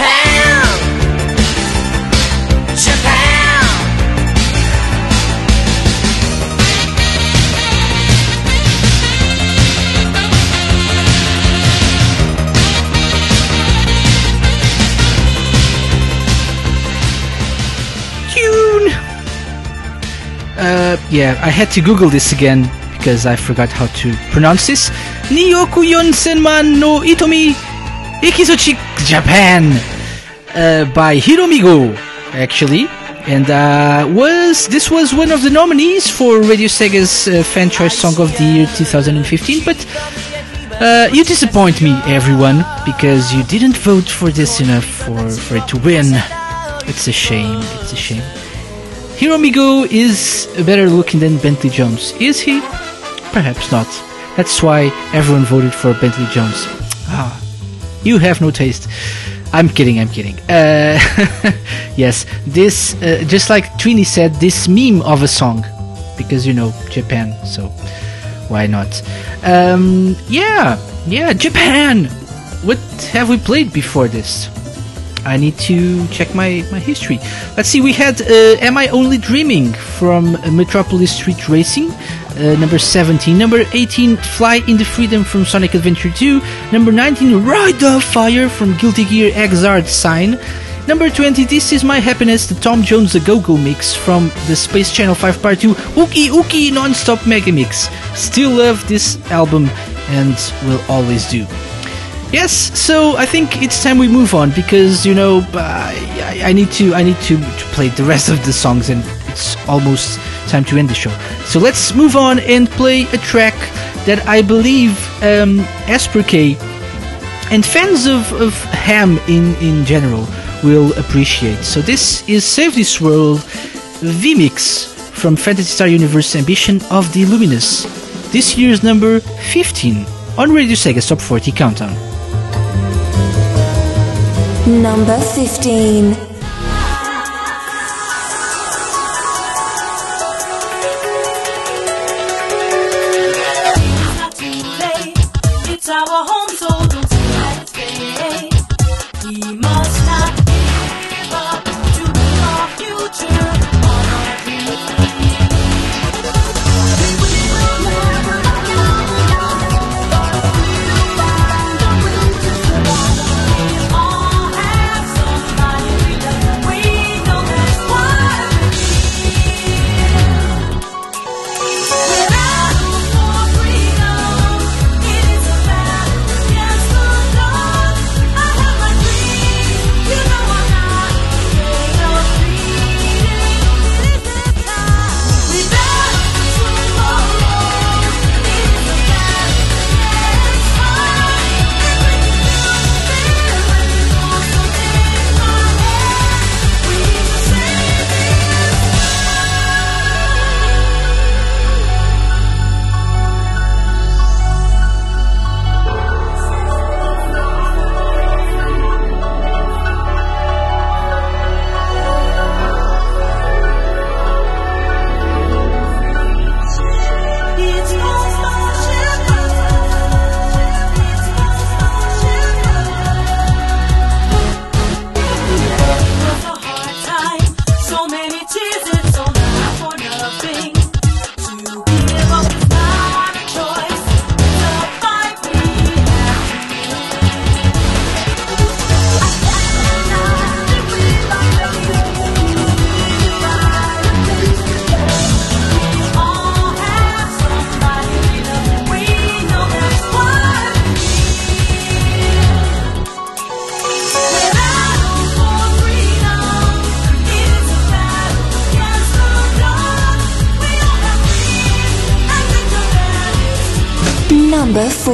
S19: Japan
S1: Tune. Uh, yeah, I had to Google this again because I forgot how to pronounce this. Nyoku Yonsenman no Itomi Ikizochi Japan uh, by Hiromi Go, actually. And uh, was this was one of the nominees for Radio Sega's uh, Fan Choice Song of the Year 2015, but uh, you disappoint me, everyone, because you didn't vote for this enough for, for it to win. It's a shame. It's a shame. Hiromi Go is better looking than Bentley Jones. Is he? Perhaps not. That's why everyone voted for Bentley Jones. Ah, you have no taste. I'm kidding, I'm kidding. Uh, yes, this, uh, just like Trini said, this meme of a song. Because, you know, Japan, so why not? Um, yeah, yeah, Japan! What have we played before this? I need to check my, my history. Let's see, we had uh, Am I Only Dreaming from uh, Metropolis Street Racing, uh, number 17. Number 18, Fly in the Freedom from Sonic Adventure 2. Number 19, Ride the Fire from Guilty Gear Xrd Sign. Number 20, This Is My Happiness, the Tom Jones The Go-Go Mix from the Space Channel 5 Part 2, Uki Uki Non-Stop Mega Mix. Still love this album and will always do. Yes, so I think it's time we move on because you know uh, I, I need to I need to, to play the rest of the songs and it's almost time to end the show. So let's move on and play a track that I believe um, Asperke and fans of, of Ham in, in general will appreciate. So this is Save This World VMix from Phantasy Star Universe Ambition of the Illuminus. This year's number 15 on Radio Sega Top 40 Countdown.
S2: Number 15.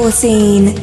S4: Four Scene.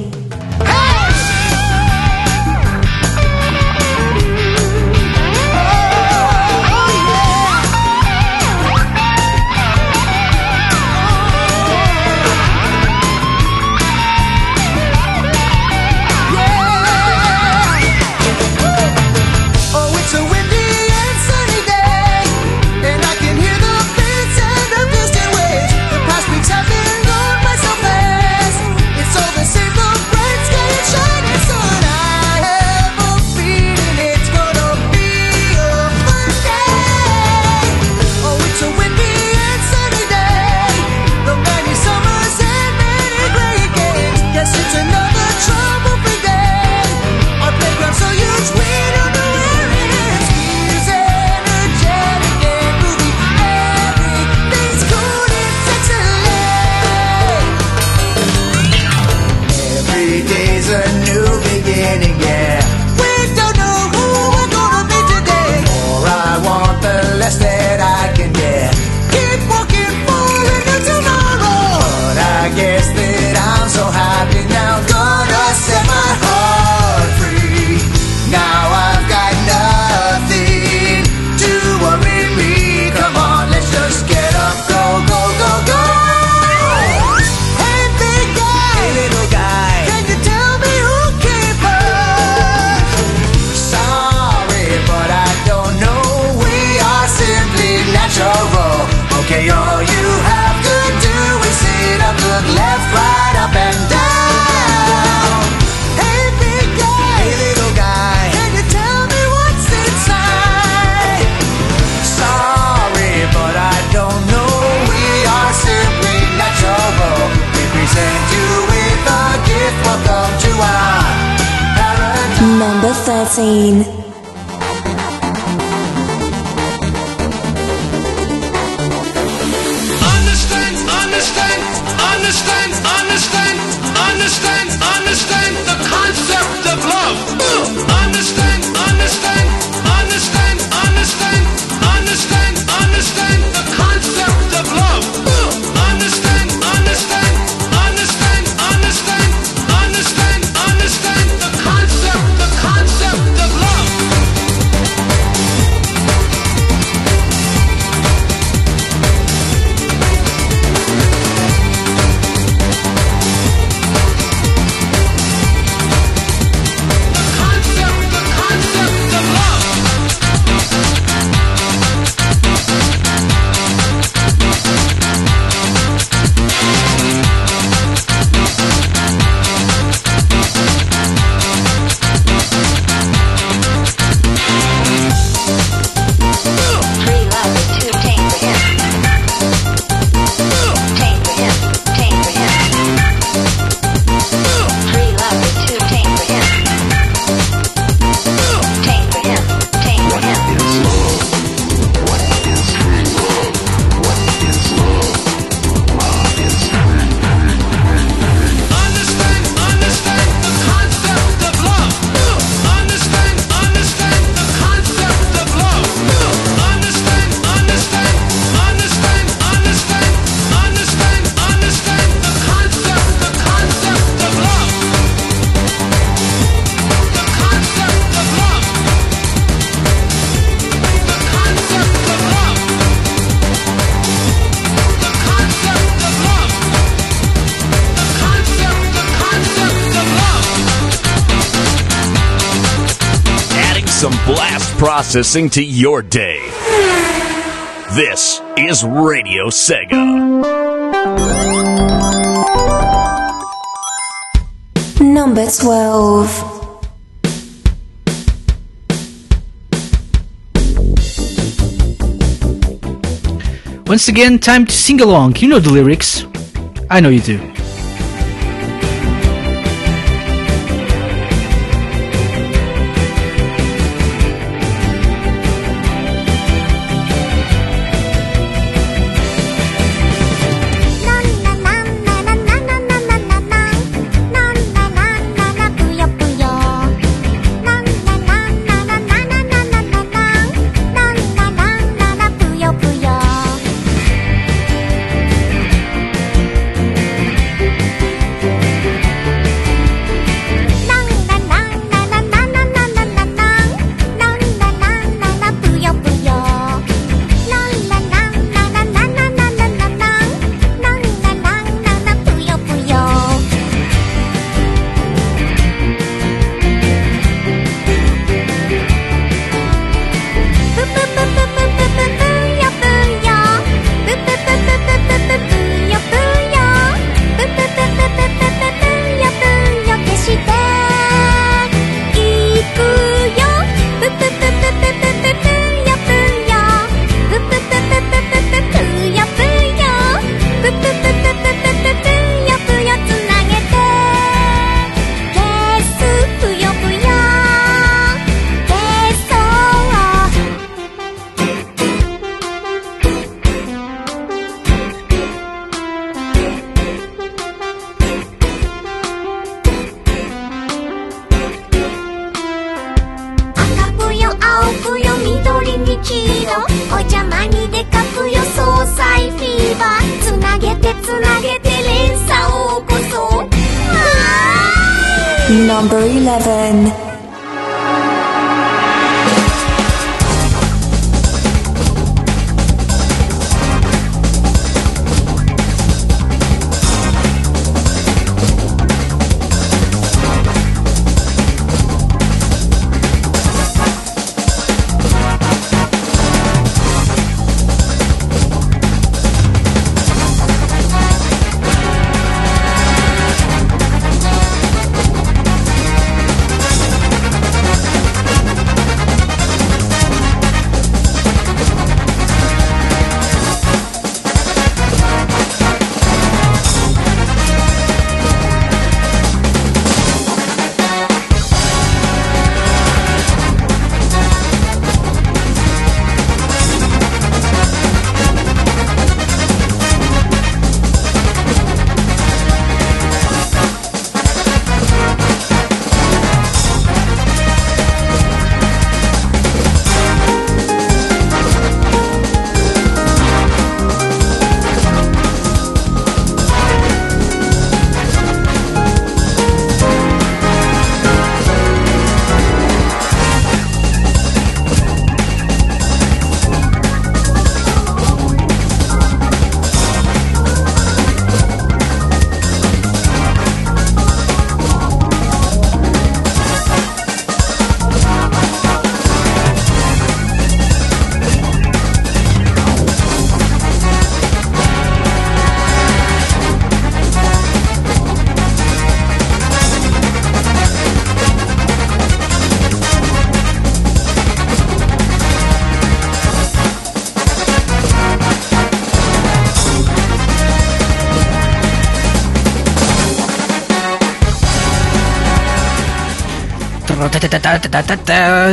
S4: accessing to
S20: your day. This is Radio Sega.
S6: Number 12.
S21: Once again, time to sing along. You know the lyrics. I know you do.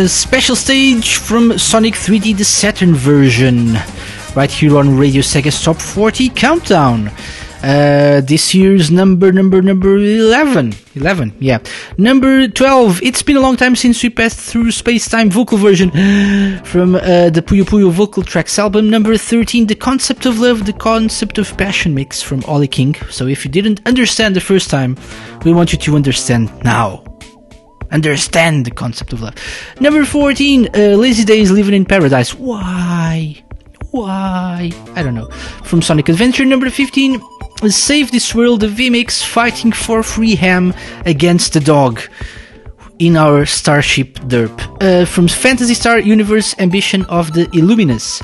S1: Special stage from Sonic 3D the Saturn version, right here on Radio Sega's Top 40 Countdown. Uh, this year's number, number, number 11. 11, yeah. Number 12. It's been a long time since we passed through Space Time vocal version from uh, the Puyo Puyo Vocal Tracks album. Number 13. The Concept of Love, the Concept of Passion mix from Ollie King. So if you didn't understand the first time, we want you to understand now understand the concept of love. Number 14, uh, Lazy Days Living in Paradise. Why? Why? I don't know. From Sonic Adventure. Number 15, Save This World, the VMix fighting for free ham against the dog in our Starship Derp. Uh, from Phantasy Star Universe Ambition of the Illuminus.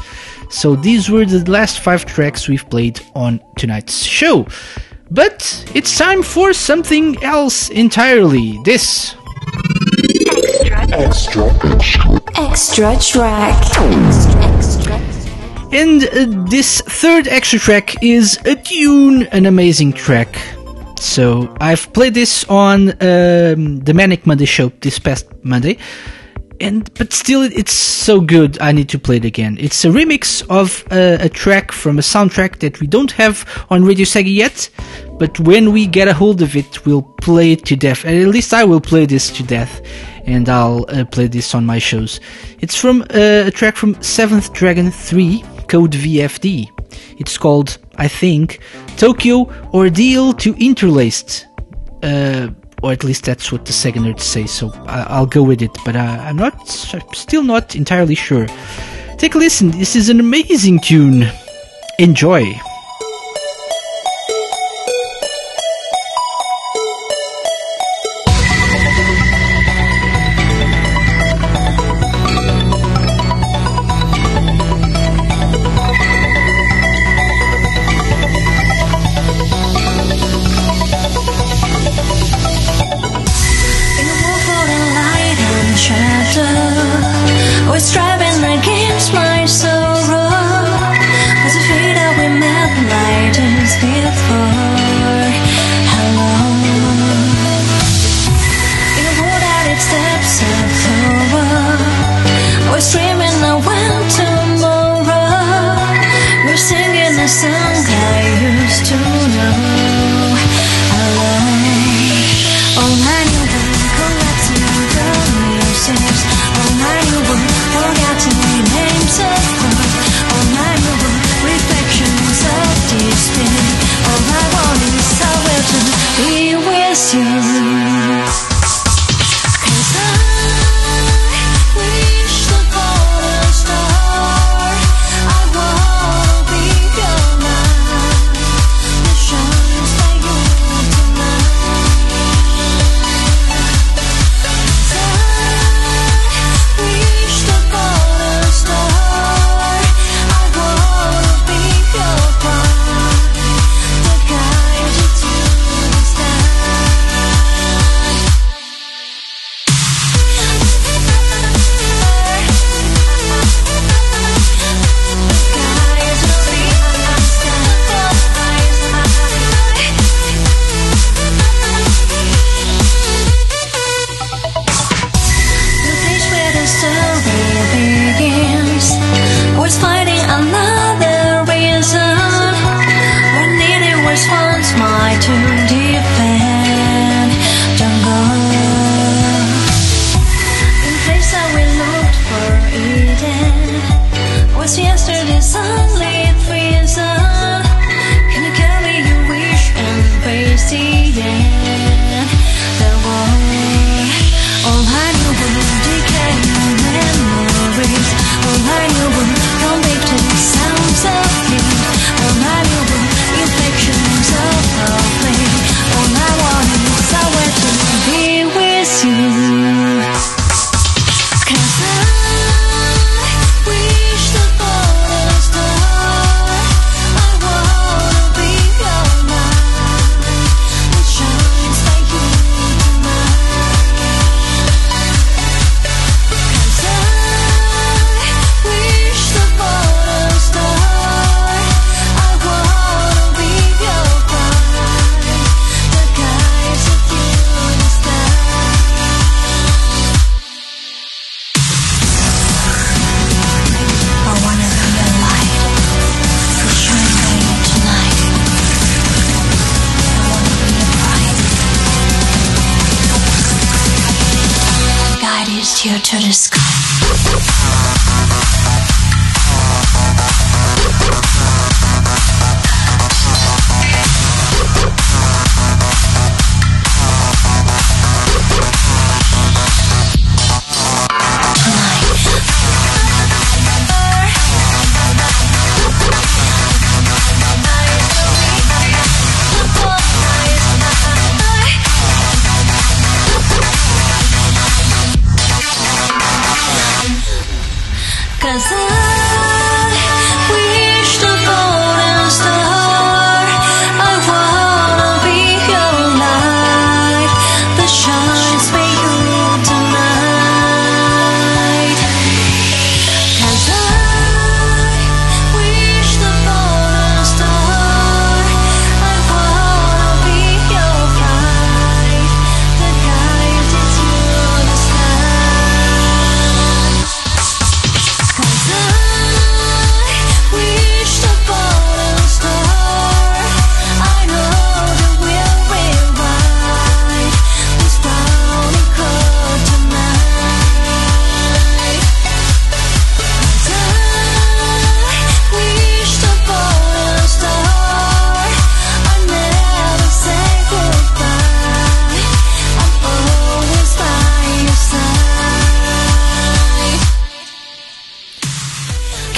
S1: So these were the last five tracks we've played on tonight's show. But it's time for something else entirely. This
S2: Extra, extra, extra track.
S1: And uh, this third extra track is a tune, an amazing track. So I've played this on um, the Manic Monday show this past Monday, and but still it's so good. I need to play it again. It's a remix of uh, a track from a soundtrack that we don't have on Radio Sega yet, but when we get a hold of it, we'll play it to death. And at least I will play this to death, and I'll uh, play this on my shows. It's from uh, a track from Seventh Dragon 3, Code VFD. It's called, I think, Tokyo Ordeal to Interlaced. Uh, or at least that's what the Sega nerds say, so I- I'll go with it, but uh, I'm not, I'm still not entirely sure. Take a listen, this is an amazing tune. Enjoy.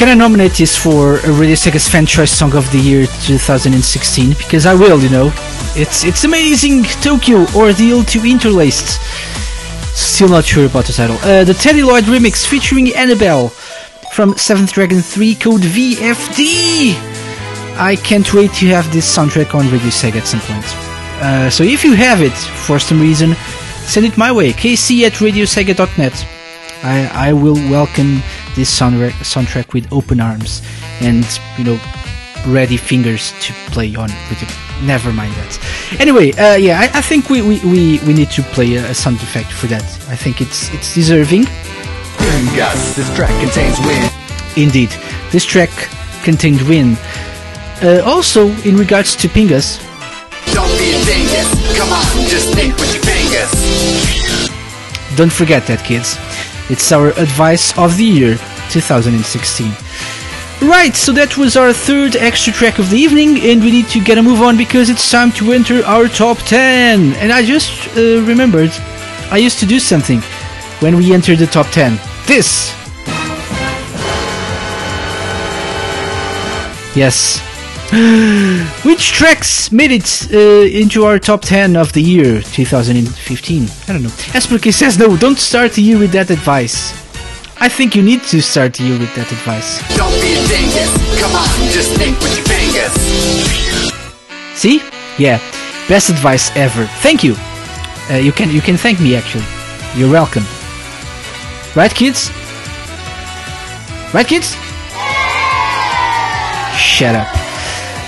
S22: Can I
S1: nominate this for a Radio Sega's Fan Choice Song of the Year 2016? Because I will, you know. It's it's amazing Tokyo Ordeal to Interlaced. Still not sure about the title. Uh, the TeddyLoid remix featuring Annabelle from Seventh Dragon 3 code VFD. I can't wait to have this soundtrack on Radio Sega at some point. Uh, so if you have it for some reason, send it my way. kc at radiosega.net. I, I will welcome this soundtrack, soundtrack with open arms and, you know, ready fingers to play on with it. Never mind that. Anyway, uh, yeah, I, I think we, we, we, we need to play a, a sound effect for that. I think it's it's deserving.
S23: Gus, this track contains wind.
S1: Indeed, this track contained Win. Uh, also, in regards to Pingas,
S23: Don't be a dingus. Come on, just think with your fingers.
S1: don't forget that, kids. It's our advice of the year 2016. Right, so that was our third extra track of the evening, and we need to get a move on because it's time to enter our top 10. And I just uh, remembered I used to do something when we entered the top 10. This! Yes. Which tracks made it uh, into our top 10 of the year 2015? I don't know. Asperke says no, don't start the year with that advice. I think you need to start the year with that advice.
S23: Don't be a dingus. Come on, just think with your fingers.
S1: See? Yeah, best advice ever. Thank you. Uh, you can you can thank me actually. You're welcome. Right, kids? Right, kids? Shut up.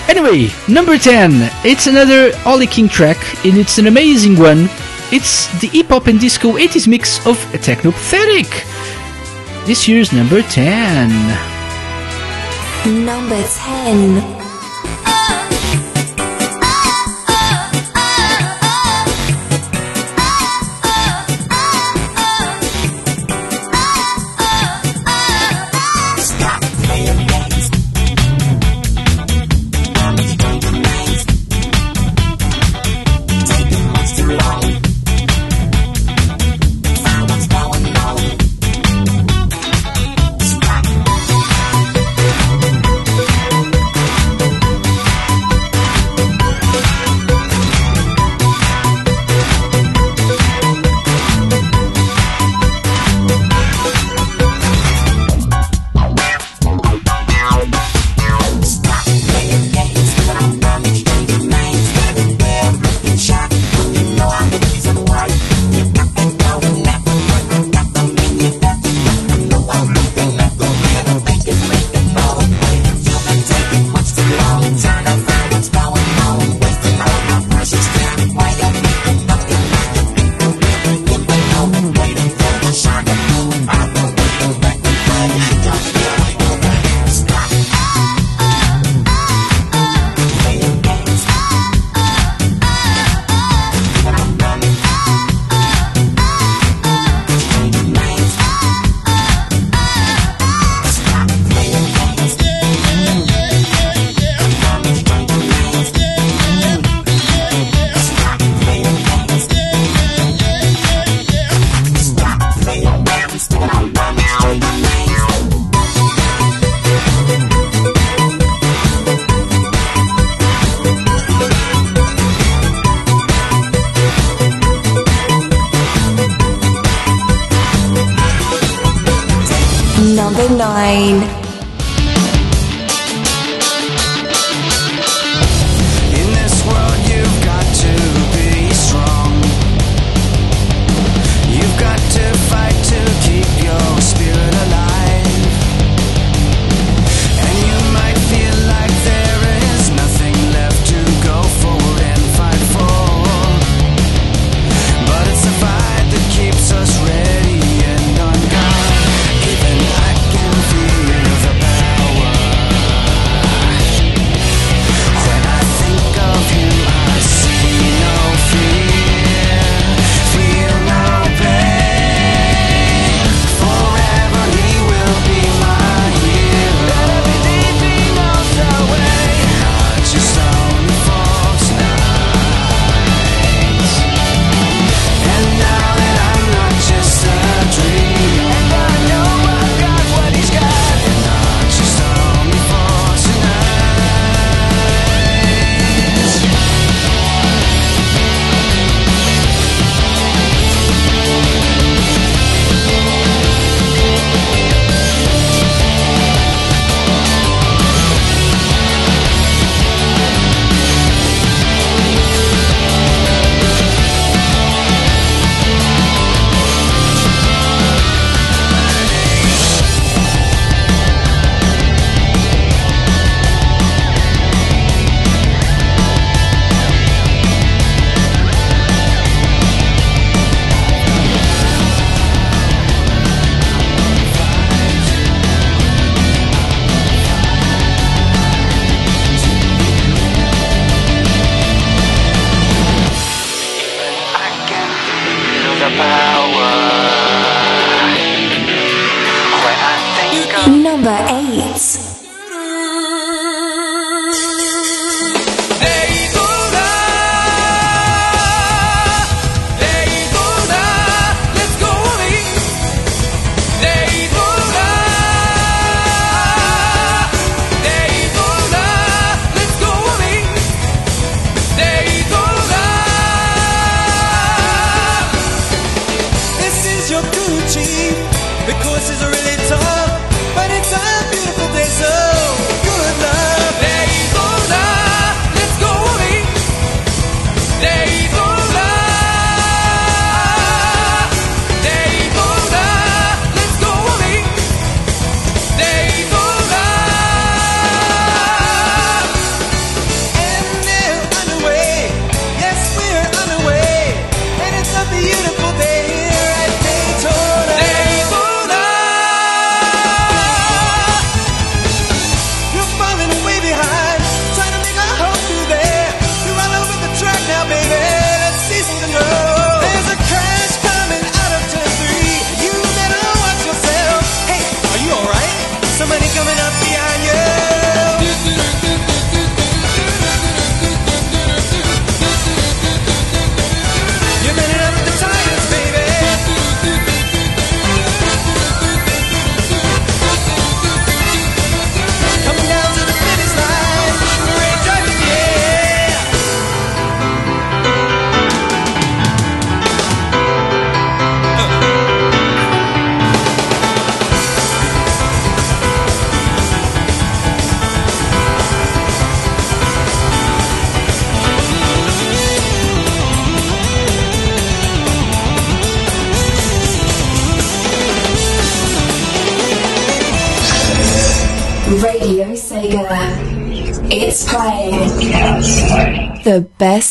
S1: Anyway, number 10. It's another Ollie King track, and it's an amazing one. It's the hip hop and disco 80s mix of Technopathetic. This year's number 10.
S2: Number 10.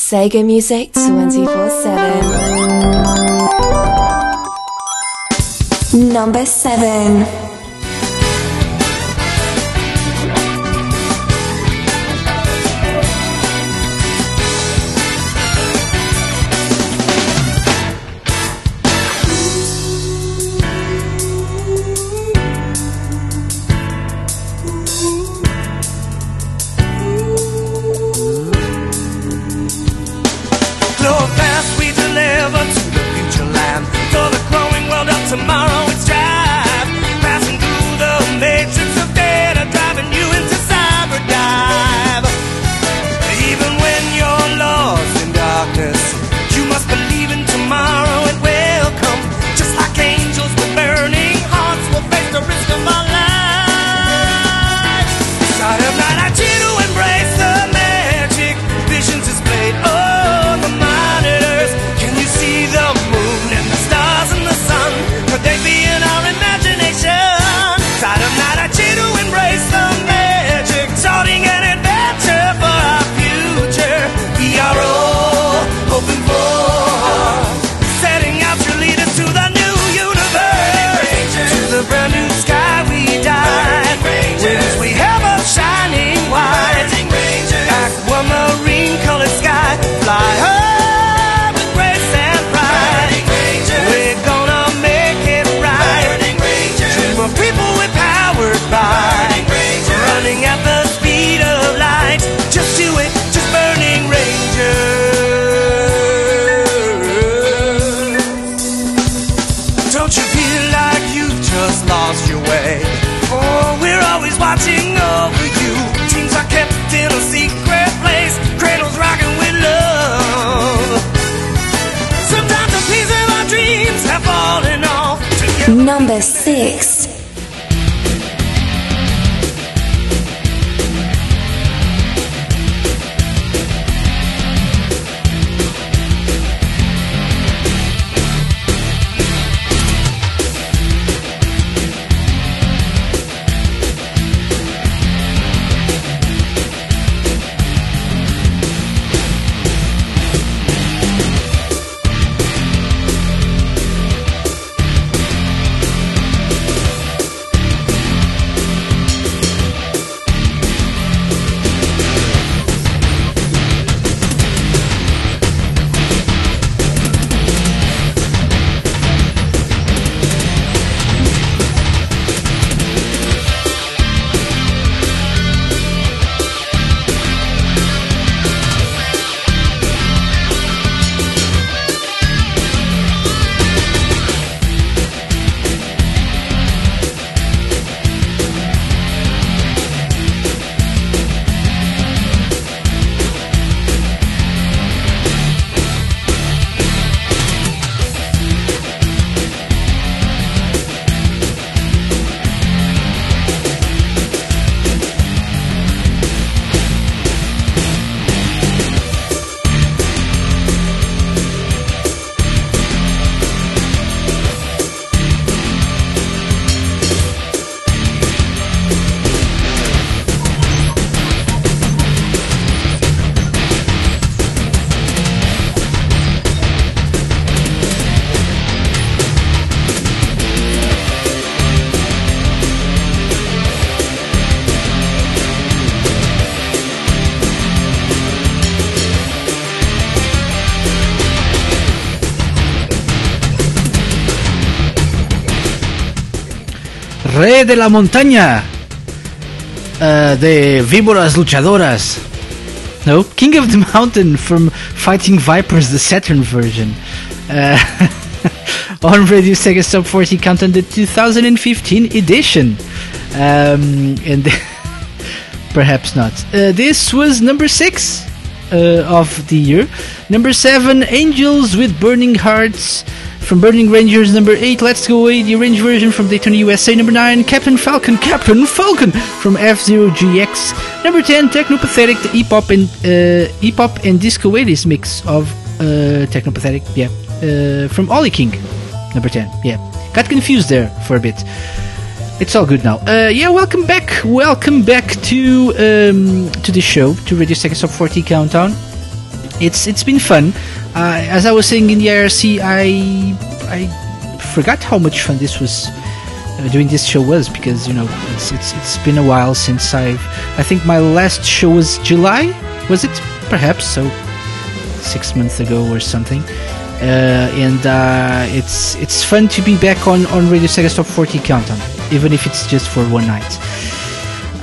S6: Sega music 24 7. Number 7.
S1: De la montaña. Uh, de víboras luchadoras. No, King of the Mountain from Fighting Vipers, the Saturn version. Uh, on Radio Sega Top 40 Countdown, the 2015 edition. Um, and perhaps not. Uh, this was number six uh, of the year. Number seven, Angels with Burning Hearts from Burning Rangers. Number eight, Let's Go Away, the arranged version from Daytona USA. Number nine, Captain Falcon, Captain Falcon from F Zero GX. Number ten, Technopathetic, the E-pop and uh, E-pop and Disco 80s mix of uh, Technopathetic. Yeah, uh, from Ollie King. Number ten. Yeah, got confused there for a bit. It's all good now. Uh, yeah, welcome back. Welcome back to um, to the show, to Radio Sega Top 40 Countdown. It's it's been fun. Uh, as I was saying in the IRC, I I forgot how much fun this was. Uh, doing this show was because you know it's it's it's been a while since I've I think my last show was July was it perhaps so six months ago or something uh, and uh, it's it's fun to be back on on Radio Sega Top 40 Countdown even if it's just for one night.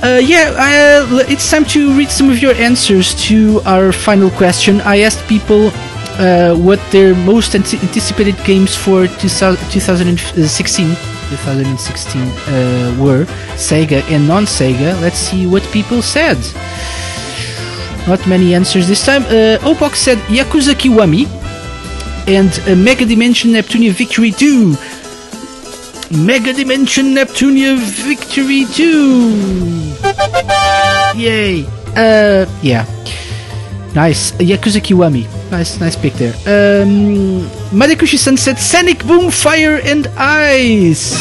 S1: Uh, yeah, uh, it's time to read some of your answers to our final question. I asked people uh, what their most anti- anticipated games for 2000 2016, 2016 uh, were, Sega and non-Sega. Let's see what people said. Not many answers this time. Uh, Opok said Yakuza Kiwami and uh, Mega Dimension Neptunia Victory 2. Mega Dimension Neptunia Victory 2! Yay! Uh, yeah. Nice. Yakuza Kiwami. Nice, nice pick there. Um, Madekushi Sunset, Sonic Boom, Fire and Ice!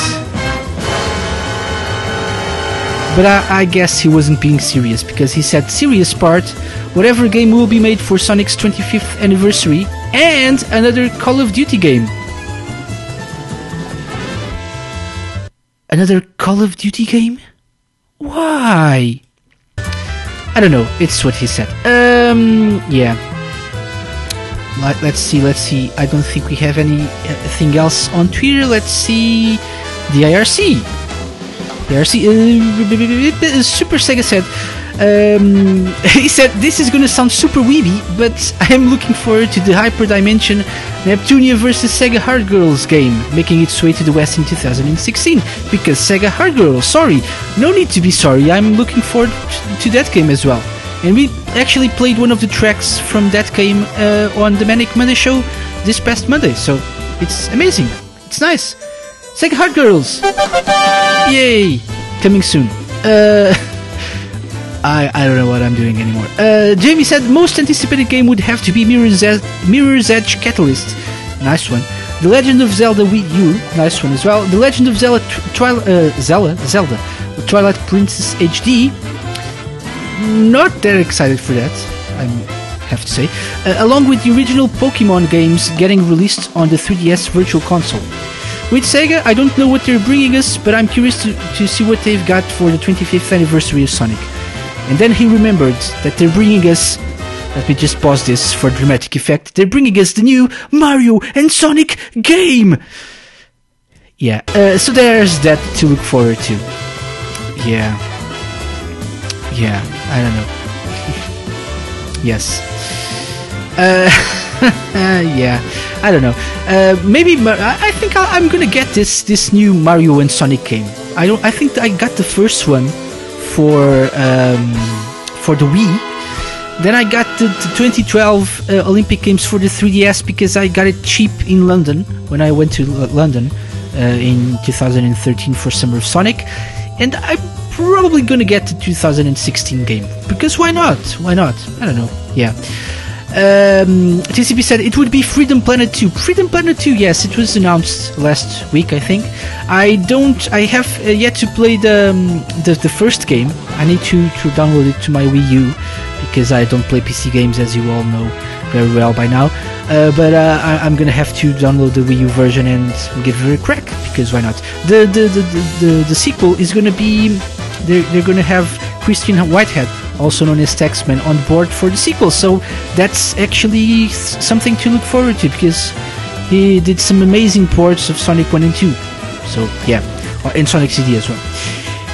S1: But I, I guess he wasn't being serious because he said serious part, whatever game will be made for Sonic's 25th anniversary and another Call of Duty game. Another Call of Duty game? Why? I don't know. It's what he said. Um, yeah. Let, let's see. Let's see. I don't think we have anything else on Twitter. Let's see. The IRC. The IRC. Uh, Super Sega said. Um, he said this is gonna sound super weeby, but I am looking forward to the Hyperdimension Neptunia vs Sega Hard Girls game making its way to the West in 2016. Because Sega Hard Girls, sorry, no need to be sorry. I'm looking forward to that game as well. And we actually played one of the tracks from that game uh, on the Manic Monday show this past Monday, so it's amazing. It's nice. Sega Hard Girls. Yay! Coming soon. Uh, I I don't know what I'm doing anymore. Uh, Jamie said most anticipated game would have to be Mirror's Edge, Mirror's Edge Catalyst. Nice one. The Legend of Zelda Wii U. Nice one as well. The Legend of Zelda Tw- Twilight uh, Zelda Zelda Twilight Princess HD. Not that excited for that. I have to say. Uh, along with the original Pokemon games getting released on the 3DS Virtual Console. With Sega, I don't know what they're bringing us, but I'm curious to, to see what they've got for the 25th anniversary of Sonic. And then he remembered that they're bringing us. Let me just pause this for dramatic effect. They're bringing us the new Mario and Sonic game! Yeah, uh, so there's that to look forward to. Yeah. Yeah, I don't know. yes. Uh, yeah, I don't know. Uh, maybe Mar- I think I- I'm gonna get this this new Mario and Sonic game. I don't. I think I got the first one for um, for the Wii. Then I got the, the 2012 uh, Olympic Games for the 3DS because I got it cheap in London when I went to L- London uh, in 2013 for Summer of Sonic, and I'm probably gonna get the 2016 game because why not? Why not? I don't know. Yeah. Um, TCP said it would be Freedom Planet 2. Freedom Planet 2, yes, it was announced last week, I think. I don't, I have uh, yet to play the, um, the the first game. I need to to download it to my Wii U because I don't play PC games, as you all know very well by now. Uh, but uh, I, I'm gonna have to download the Wii U version and give it a crack because why not? The the the the, the, the sequel is gonna be they're, they're gonna have Christian Whitehead, also known as Taxman, on board for the sequel. So that's actually something to look forward to because he did some amazing ports of Sonic 1 and 2. So yeah, and Sonic CD as well.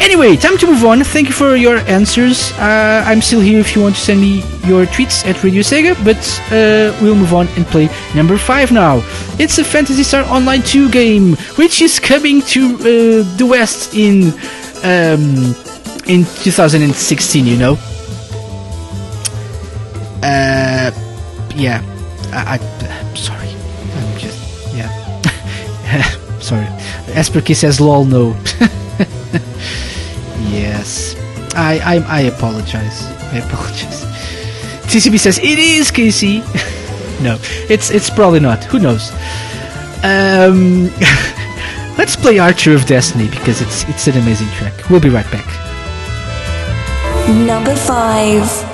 S1: Anyway, time to move on. Thank you for your answers. Uh, I'm still here if you want to send me your tweets at Radio Sega, but uh, we'll move on and play number five now. It's a Phantasy Star Online 2 game, which is coming to uh, the West in um, in 2016. You know. Uh, yeah. I, I'm sorry. I'm just yeah. sorry. Asperkey says lol no. yes. I, I I apologize. I apologize. TCB says it is Casey. no, it's it's probably not. Who knows? Um, let's play Archer of Destiny because it's it's an amazing track. We'll be right back.
S2: Number five.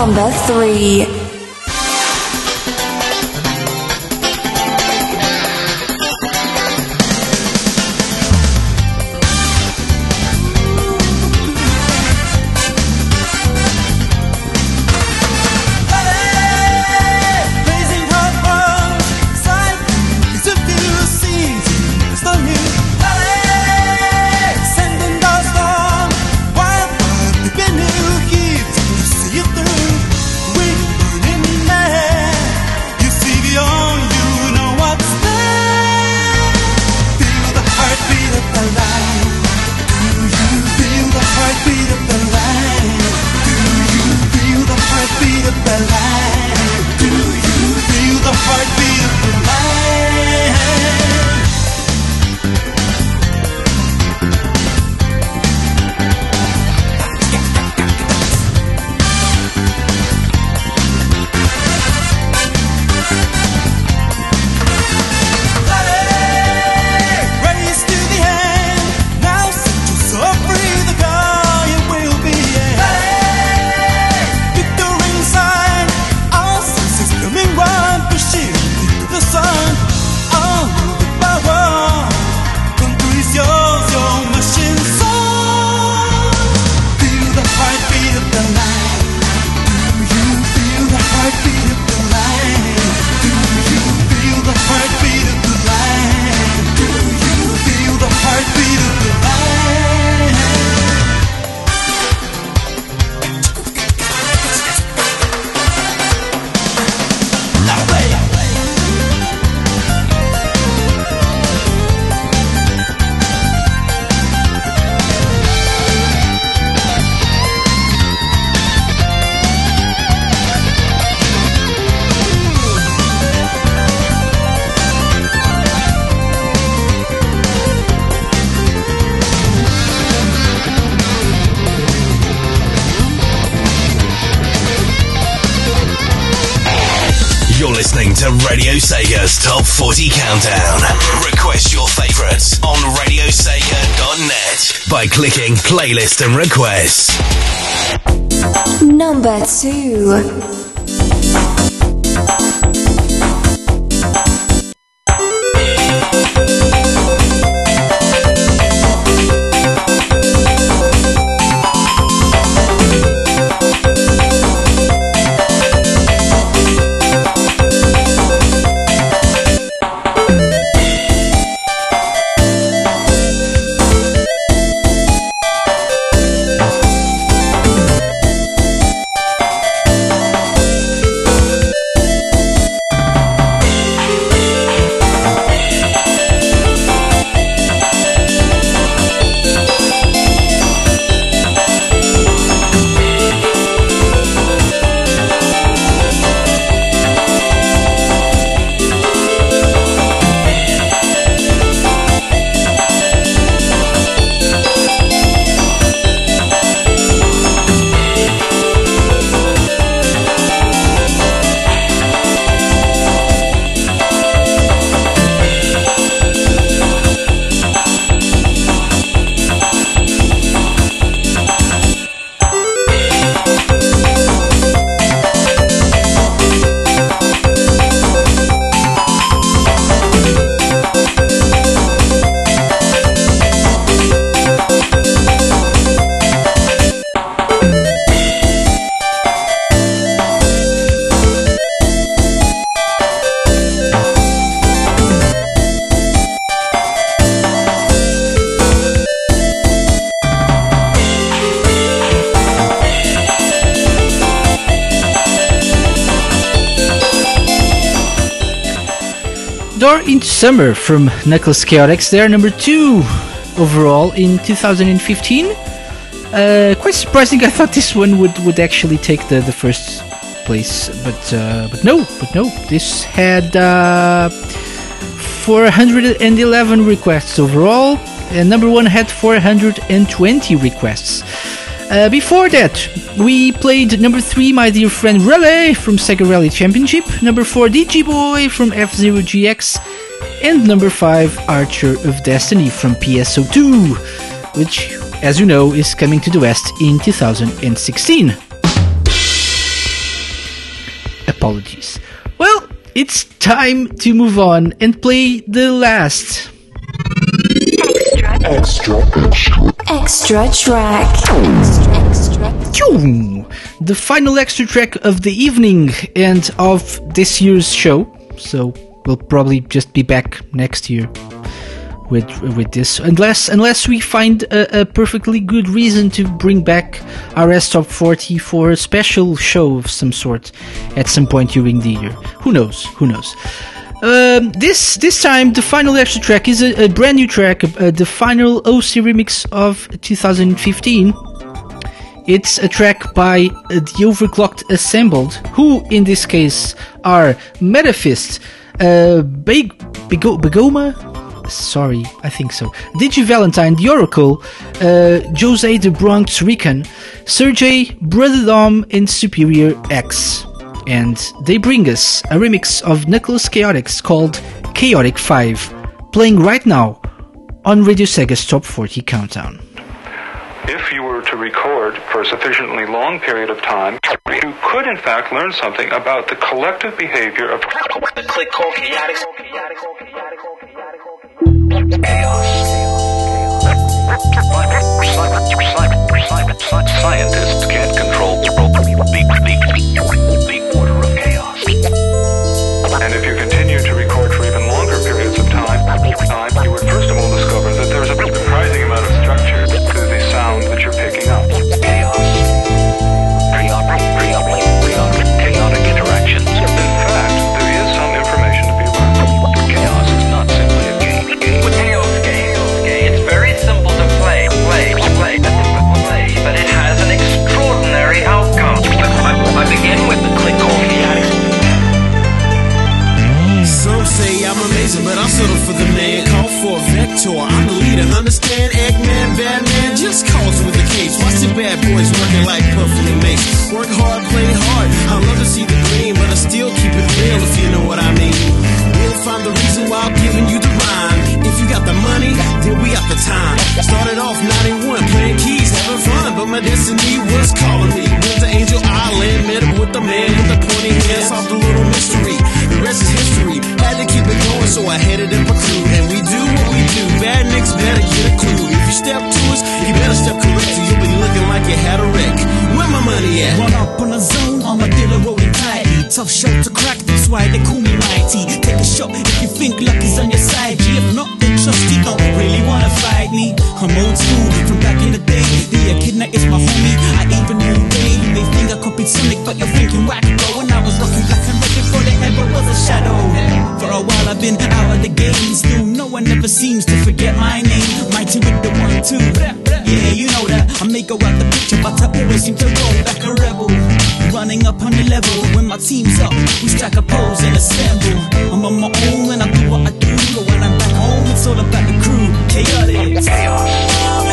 S2: Number
S12: 3.
S6: Playlist and Requests.
S1: Summer from Knuckles Chaotix. They're number two overall in 2015. Uh, quite surprising. I thought this one would, would actually take the, the first place, but uh, but no, but no. This had uh, 411 requests overall, and number one had 420 requests. Uh, before that, we played number three, my dear friend Raleigh from Sega Rally Championship, number four, DG Boy from F Zero GX, and number five, Archer of Destiny from PSO2, which, as you know, is coming to the West in 2016. Apologies. Well, it's time to move on and play the last
S2: Extra, extra. Extra track.
S1: Choo! The final extra track of the evening and of this year's show. So we'll probably just be back next year with with this, unless unless we find a, a perfectly good reason to bring back our S Top 40 for a special show of some sort at some point during the year. Who knows? Who knows? Um, this this time the final extra track is a, a brand new track, uh, the final OC remix of 2015. It's a track by uh, the Overclocked Assembled, who in this case are Metafist, uh, Beg- Bego- Begoma, sorry, I think so, Digi Valentine, The Oracle, uh, Jose the Bronx Rican, Sergey, Brother Dom, and Superior X. And they bring us a remix of Knuckles Chaotix called Chaotic 5, playing right now on Radio Sega's Top 40 Countdown.
S24: If you to record for a sufficiently long period of time, you could in fact learn something about the collective behavior of
S25: The click chaotic.
S24: Scientists can't control the,
S26: vector. I'm the leader. Understand, Eggman, Batman, just calls with the case. Watch the bad boys working like Puffy and Mace. Work hard, play hard. I love to see the green, but I still keep it real if you know what I mean. Find the reason why I'm giving you the rhyme. If you got the money, then we got the time. Started off 91, playing keys, having fun, but my destiny was calling me. Went to Angel Island, met up with the man with the pointy hair, solved a little mystery. The rest is history. Had to keep it going, so I headed up a crew, and we do what we do. Bad nicks better get a clue. If you step to us, you better step correct, or you'll be looking like you had a wreck. Where my money at?
S10: Run up on a zone, I'm a dealer rolling tightly. Tough shot to crack, that's why they call me mighty. Take a shot if you think luck is on your side. G, if not, then trust you don't really wanna fight me. I'm old school from back in the day. The uh, echidna is my homie. I even knew Dave. You may think I copied Sonic, but you're thinking whack though. When I was rocking black and red before there ever was a shadow. For a while I've been out of the game. Still, no one ever seems to forget my name. Mighty with the one, two. Yeah, you know that. I may go out the picture, but I always seem to roll like a rebel. Running up on the level when my team's up, we strike a pose and assemble. I'm on my own and I do what I do, but when I'm back home, it's all about the crew. Chaotic.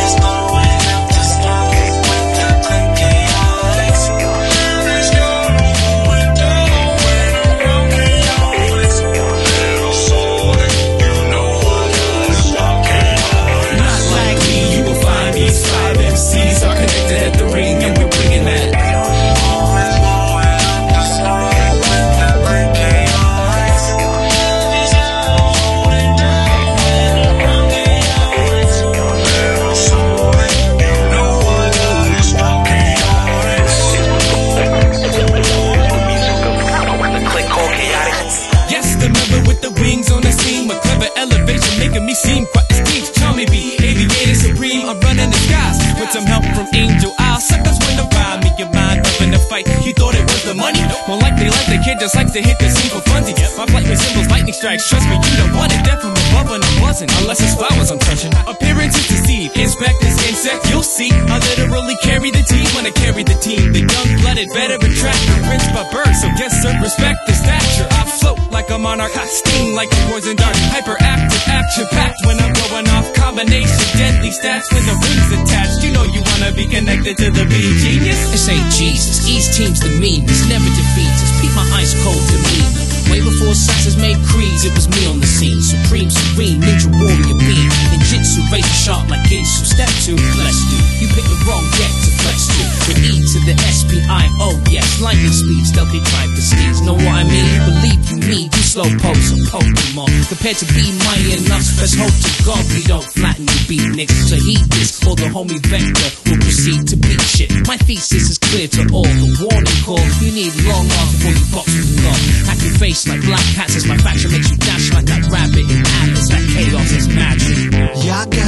S26: seem quite distinct, Tell me, be aviator supreme. I'm running the skies with some help from Angel Eyes. Suckers win the ride, me your mind up
S27: in the fight. You thought it was the money? Well, kid just likes to hit the scene for funsies. My flight resembles lightning strikes. Trust me, you don't want it. Death from above and I'm buzzing. Unless it's flowers I'm touching. Appearances deceive. Inspect this insect, you'll see. I literally carry the team when I carry the team. The young-blooded veteran tracker, prince by birth. So guess sir, respect the stature. I float like a monarch. I sting like a poison dart. Hyperactive, action-packed when I'm going off. Combination, deadly stats when the ring's attached. You know you wanna be connected to the beat genius.
S7: This ain't Jesus. East team's the meanest. Never defeats us. Keep my ice cold demeanor. Way before assassins made creeds, it was me on the scene. Supreme, serene, ninja warrior beam. Ninjutsu, razor sharp like Ginsu. Step two, bless you. You picked the wrong deck to flex. The E to the S-P-I-O, yes. Lightning speed, stealthy type of steeds. Know what I mean? Believe you me, you slow pose a Pokemon. Compared to be mighty enough, let's hope to God we don't flatten you beat niggas. So heed this, or the homie Vector will proceed to beat shit. My thesis is clear to all. The warning call, you need long arms before you box with the law. Hack your face like black cats as my faction makes you dash like that rabbit in Atlas.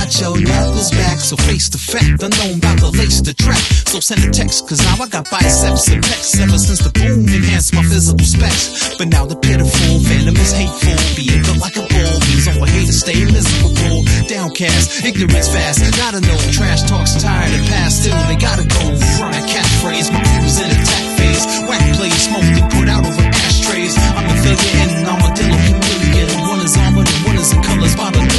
S10: Got your knuckles back, so face the fact. Unknown about the lace the track. So send a text, cause now I got biceps and pecs. Ever since the boom enhanced my physical specs. But now the pitiful, venomous, hateful, being built like a bull. Means all haters stay miserable, downcast, ignorance fast. Gotta know, trash talks tired and past. Still, they gotta go. Run Front catchphrase, my crew in attack phase. Whack plays, smoked and put out over ashtrays. I'm a failure and an armadillo chameleon. One is armored and one is in colors by the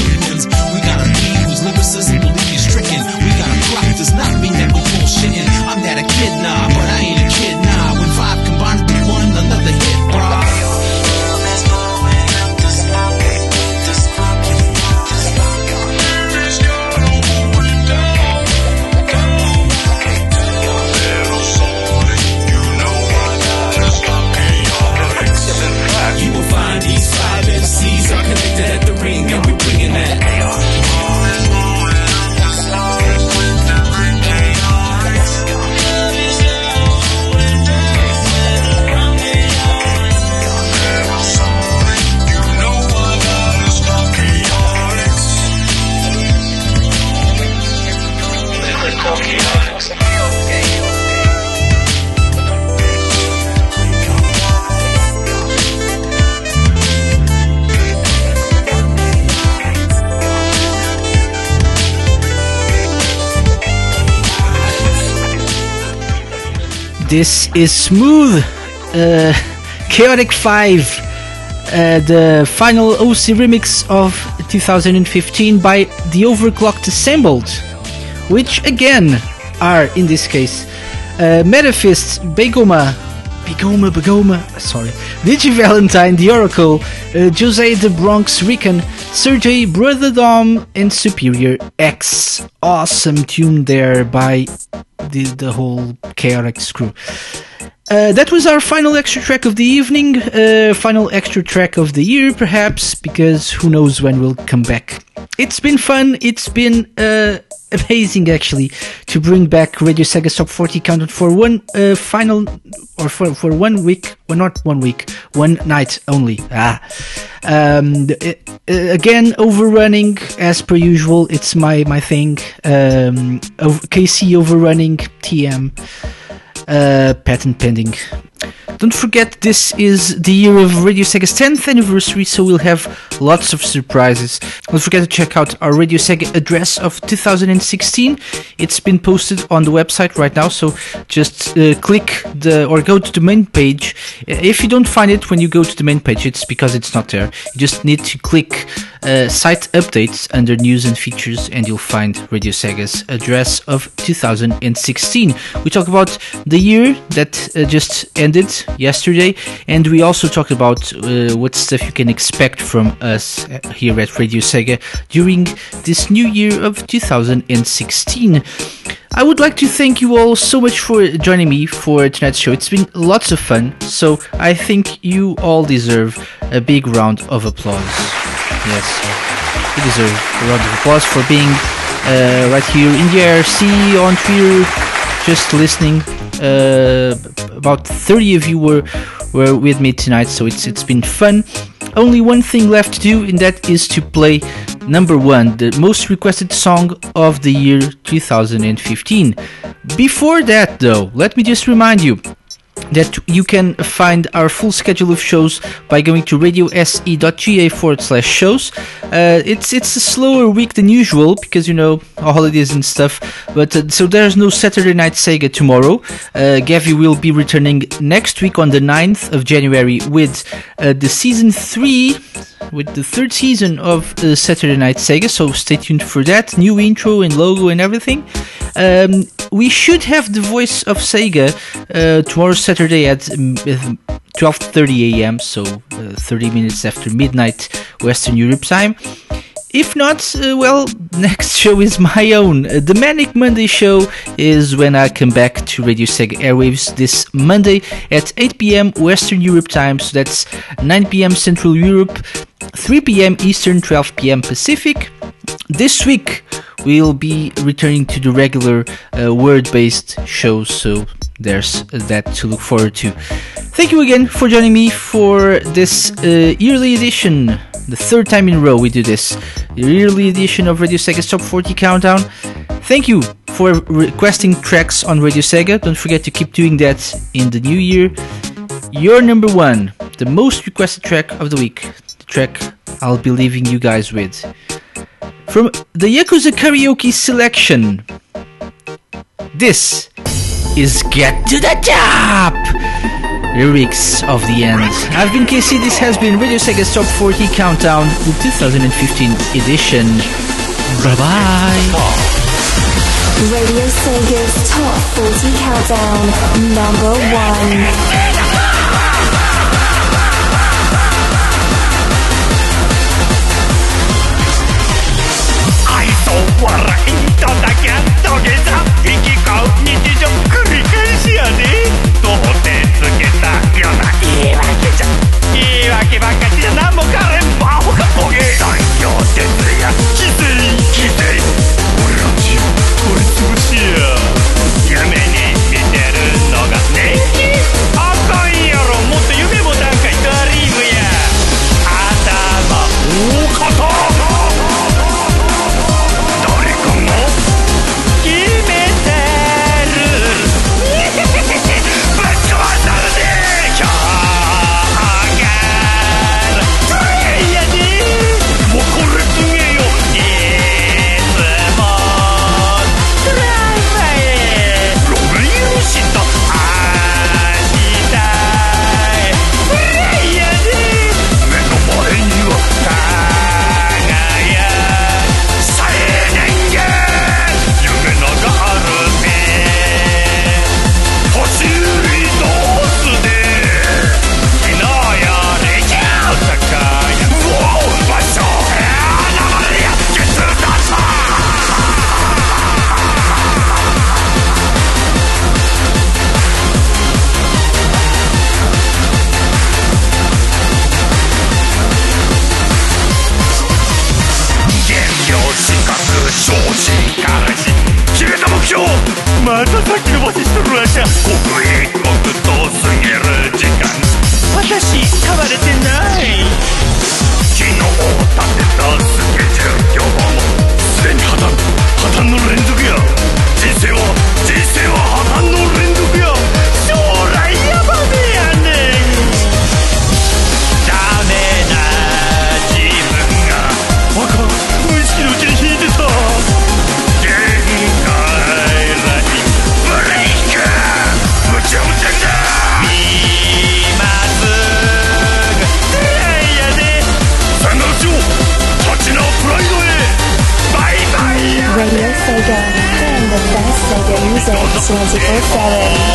S1: This is Smooth, uh, Chaotic 5, uh, the final OC remix of 2015 by The Overclocked Assembled, which again are, in this case, uh, Begoma, Begoma, Begoma, sorry, Digi Valentine, The Oracle, uh, Jose the Bronx Rican, Sergey Brother Dom, and Superior X. Awesome tune there by the, the whole chaotic crew. Uh, that was our final extra track of the evening, uh, final extra track of the year, perhaps, because who knows when we'll come back. It's been fun. It's been uh, amazing, actually, to bring back Radio Sega Top 40 Countdown for one uh, final, or for, for one week, well, not one week, one night only. Ah. Um, uh, uh, again, overrunning as per usual. It's my my thing. Um, KC overrunning TM. Uh, patent pending. Don't forget, this is the year of Radio Sega's 10th anniversary, so we'll have lots of surprises. Don't forget to check out our Radio Sega address of 2016. It's been posted on the website right now, so just uh, click the or go to the main page. If you don't find it when you go to the main page, it's because it's not there. You just need to click uh, site updates under news and features, and you'll find Radio Sega's address of 2016. We talk about the year that uh, just ended yesterday, and we also talk about uh, what stuff you can expect from us here at Radio Sega during this new year of 2016. I would like to thank you all so much for joining me for tonight's show. It's been lots of fun, so I think you all deserve a big round of applause. Yes, you deserve a round of applause for being uh, right here in the IRC on Twitter, just listening. Uh, about 30 of you were were with me tonight, so it's it's been fun. Only one thing left to do, and that is to play number one, the most requested song of the year 2015. Before that, though, let me just remind you that you can find our full schedule of shows by going to radiose.ga forward slash shows. Uh, it's it's a slower week than usual because you know holidays and stuff. But uh, so there's no Saturday Night Sega tomorrow. Uh, Gavi will be returning next week on the 9th of January with uh, the season three, with the third season of uh, Saturday Night Sega. So stay tuned for that new intro and logo and everything. Um, we should have the voice of Sega uh, tomorrow Saturday at um, 12:30 a.m. So uh, 30 minutes after midnight Western Europe time. If not, uh, well, next show is my own. Uh, the Manic Monday show is when I come back to Radio Sega Airwaves this Monday at 8 p.m. Western Europe time. So that's 9 p.m. Central Europe, 3 p.m. Eastern, 12 p.m. Pacific. This week we'll be returning to the regular uh, word-based shows. So there's that to look forward to. Thank you again for joining me for this uh, yearly edition, the third time in a row we do this, yearly edition of Radio Sega's Top 40 Countdown. Thank you for requesting tracks on Radio Sega. Don't forget to keep doing that in the new year. Your number one, the most requested track of the week, the track I'll be leaving you guys with. From the Yakuza Karaoke selection, this is Get to the Top! Lyrics of the End. I've been KC, this has been Radio Sega's Top 40 Countdown, the 2015 edition. Bye bye!
S2: Radio Sega's Top 40 Countdown, number one.
S4: 愛想笑いただけ土下座行き交う日常繰り返しやで どう手つけたような。言い訳じゃ言い訳ばっかしじゃ何もかれんバホかボケ残業徹夜規
S2: 24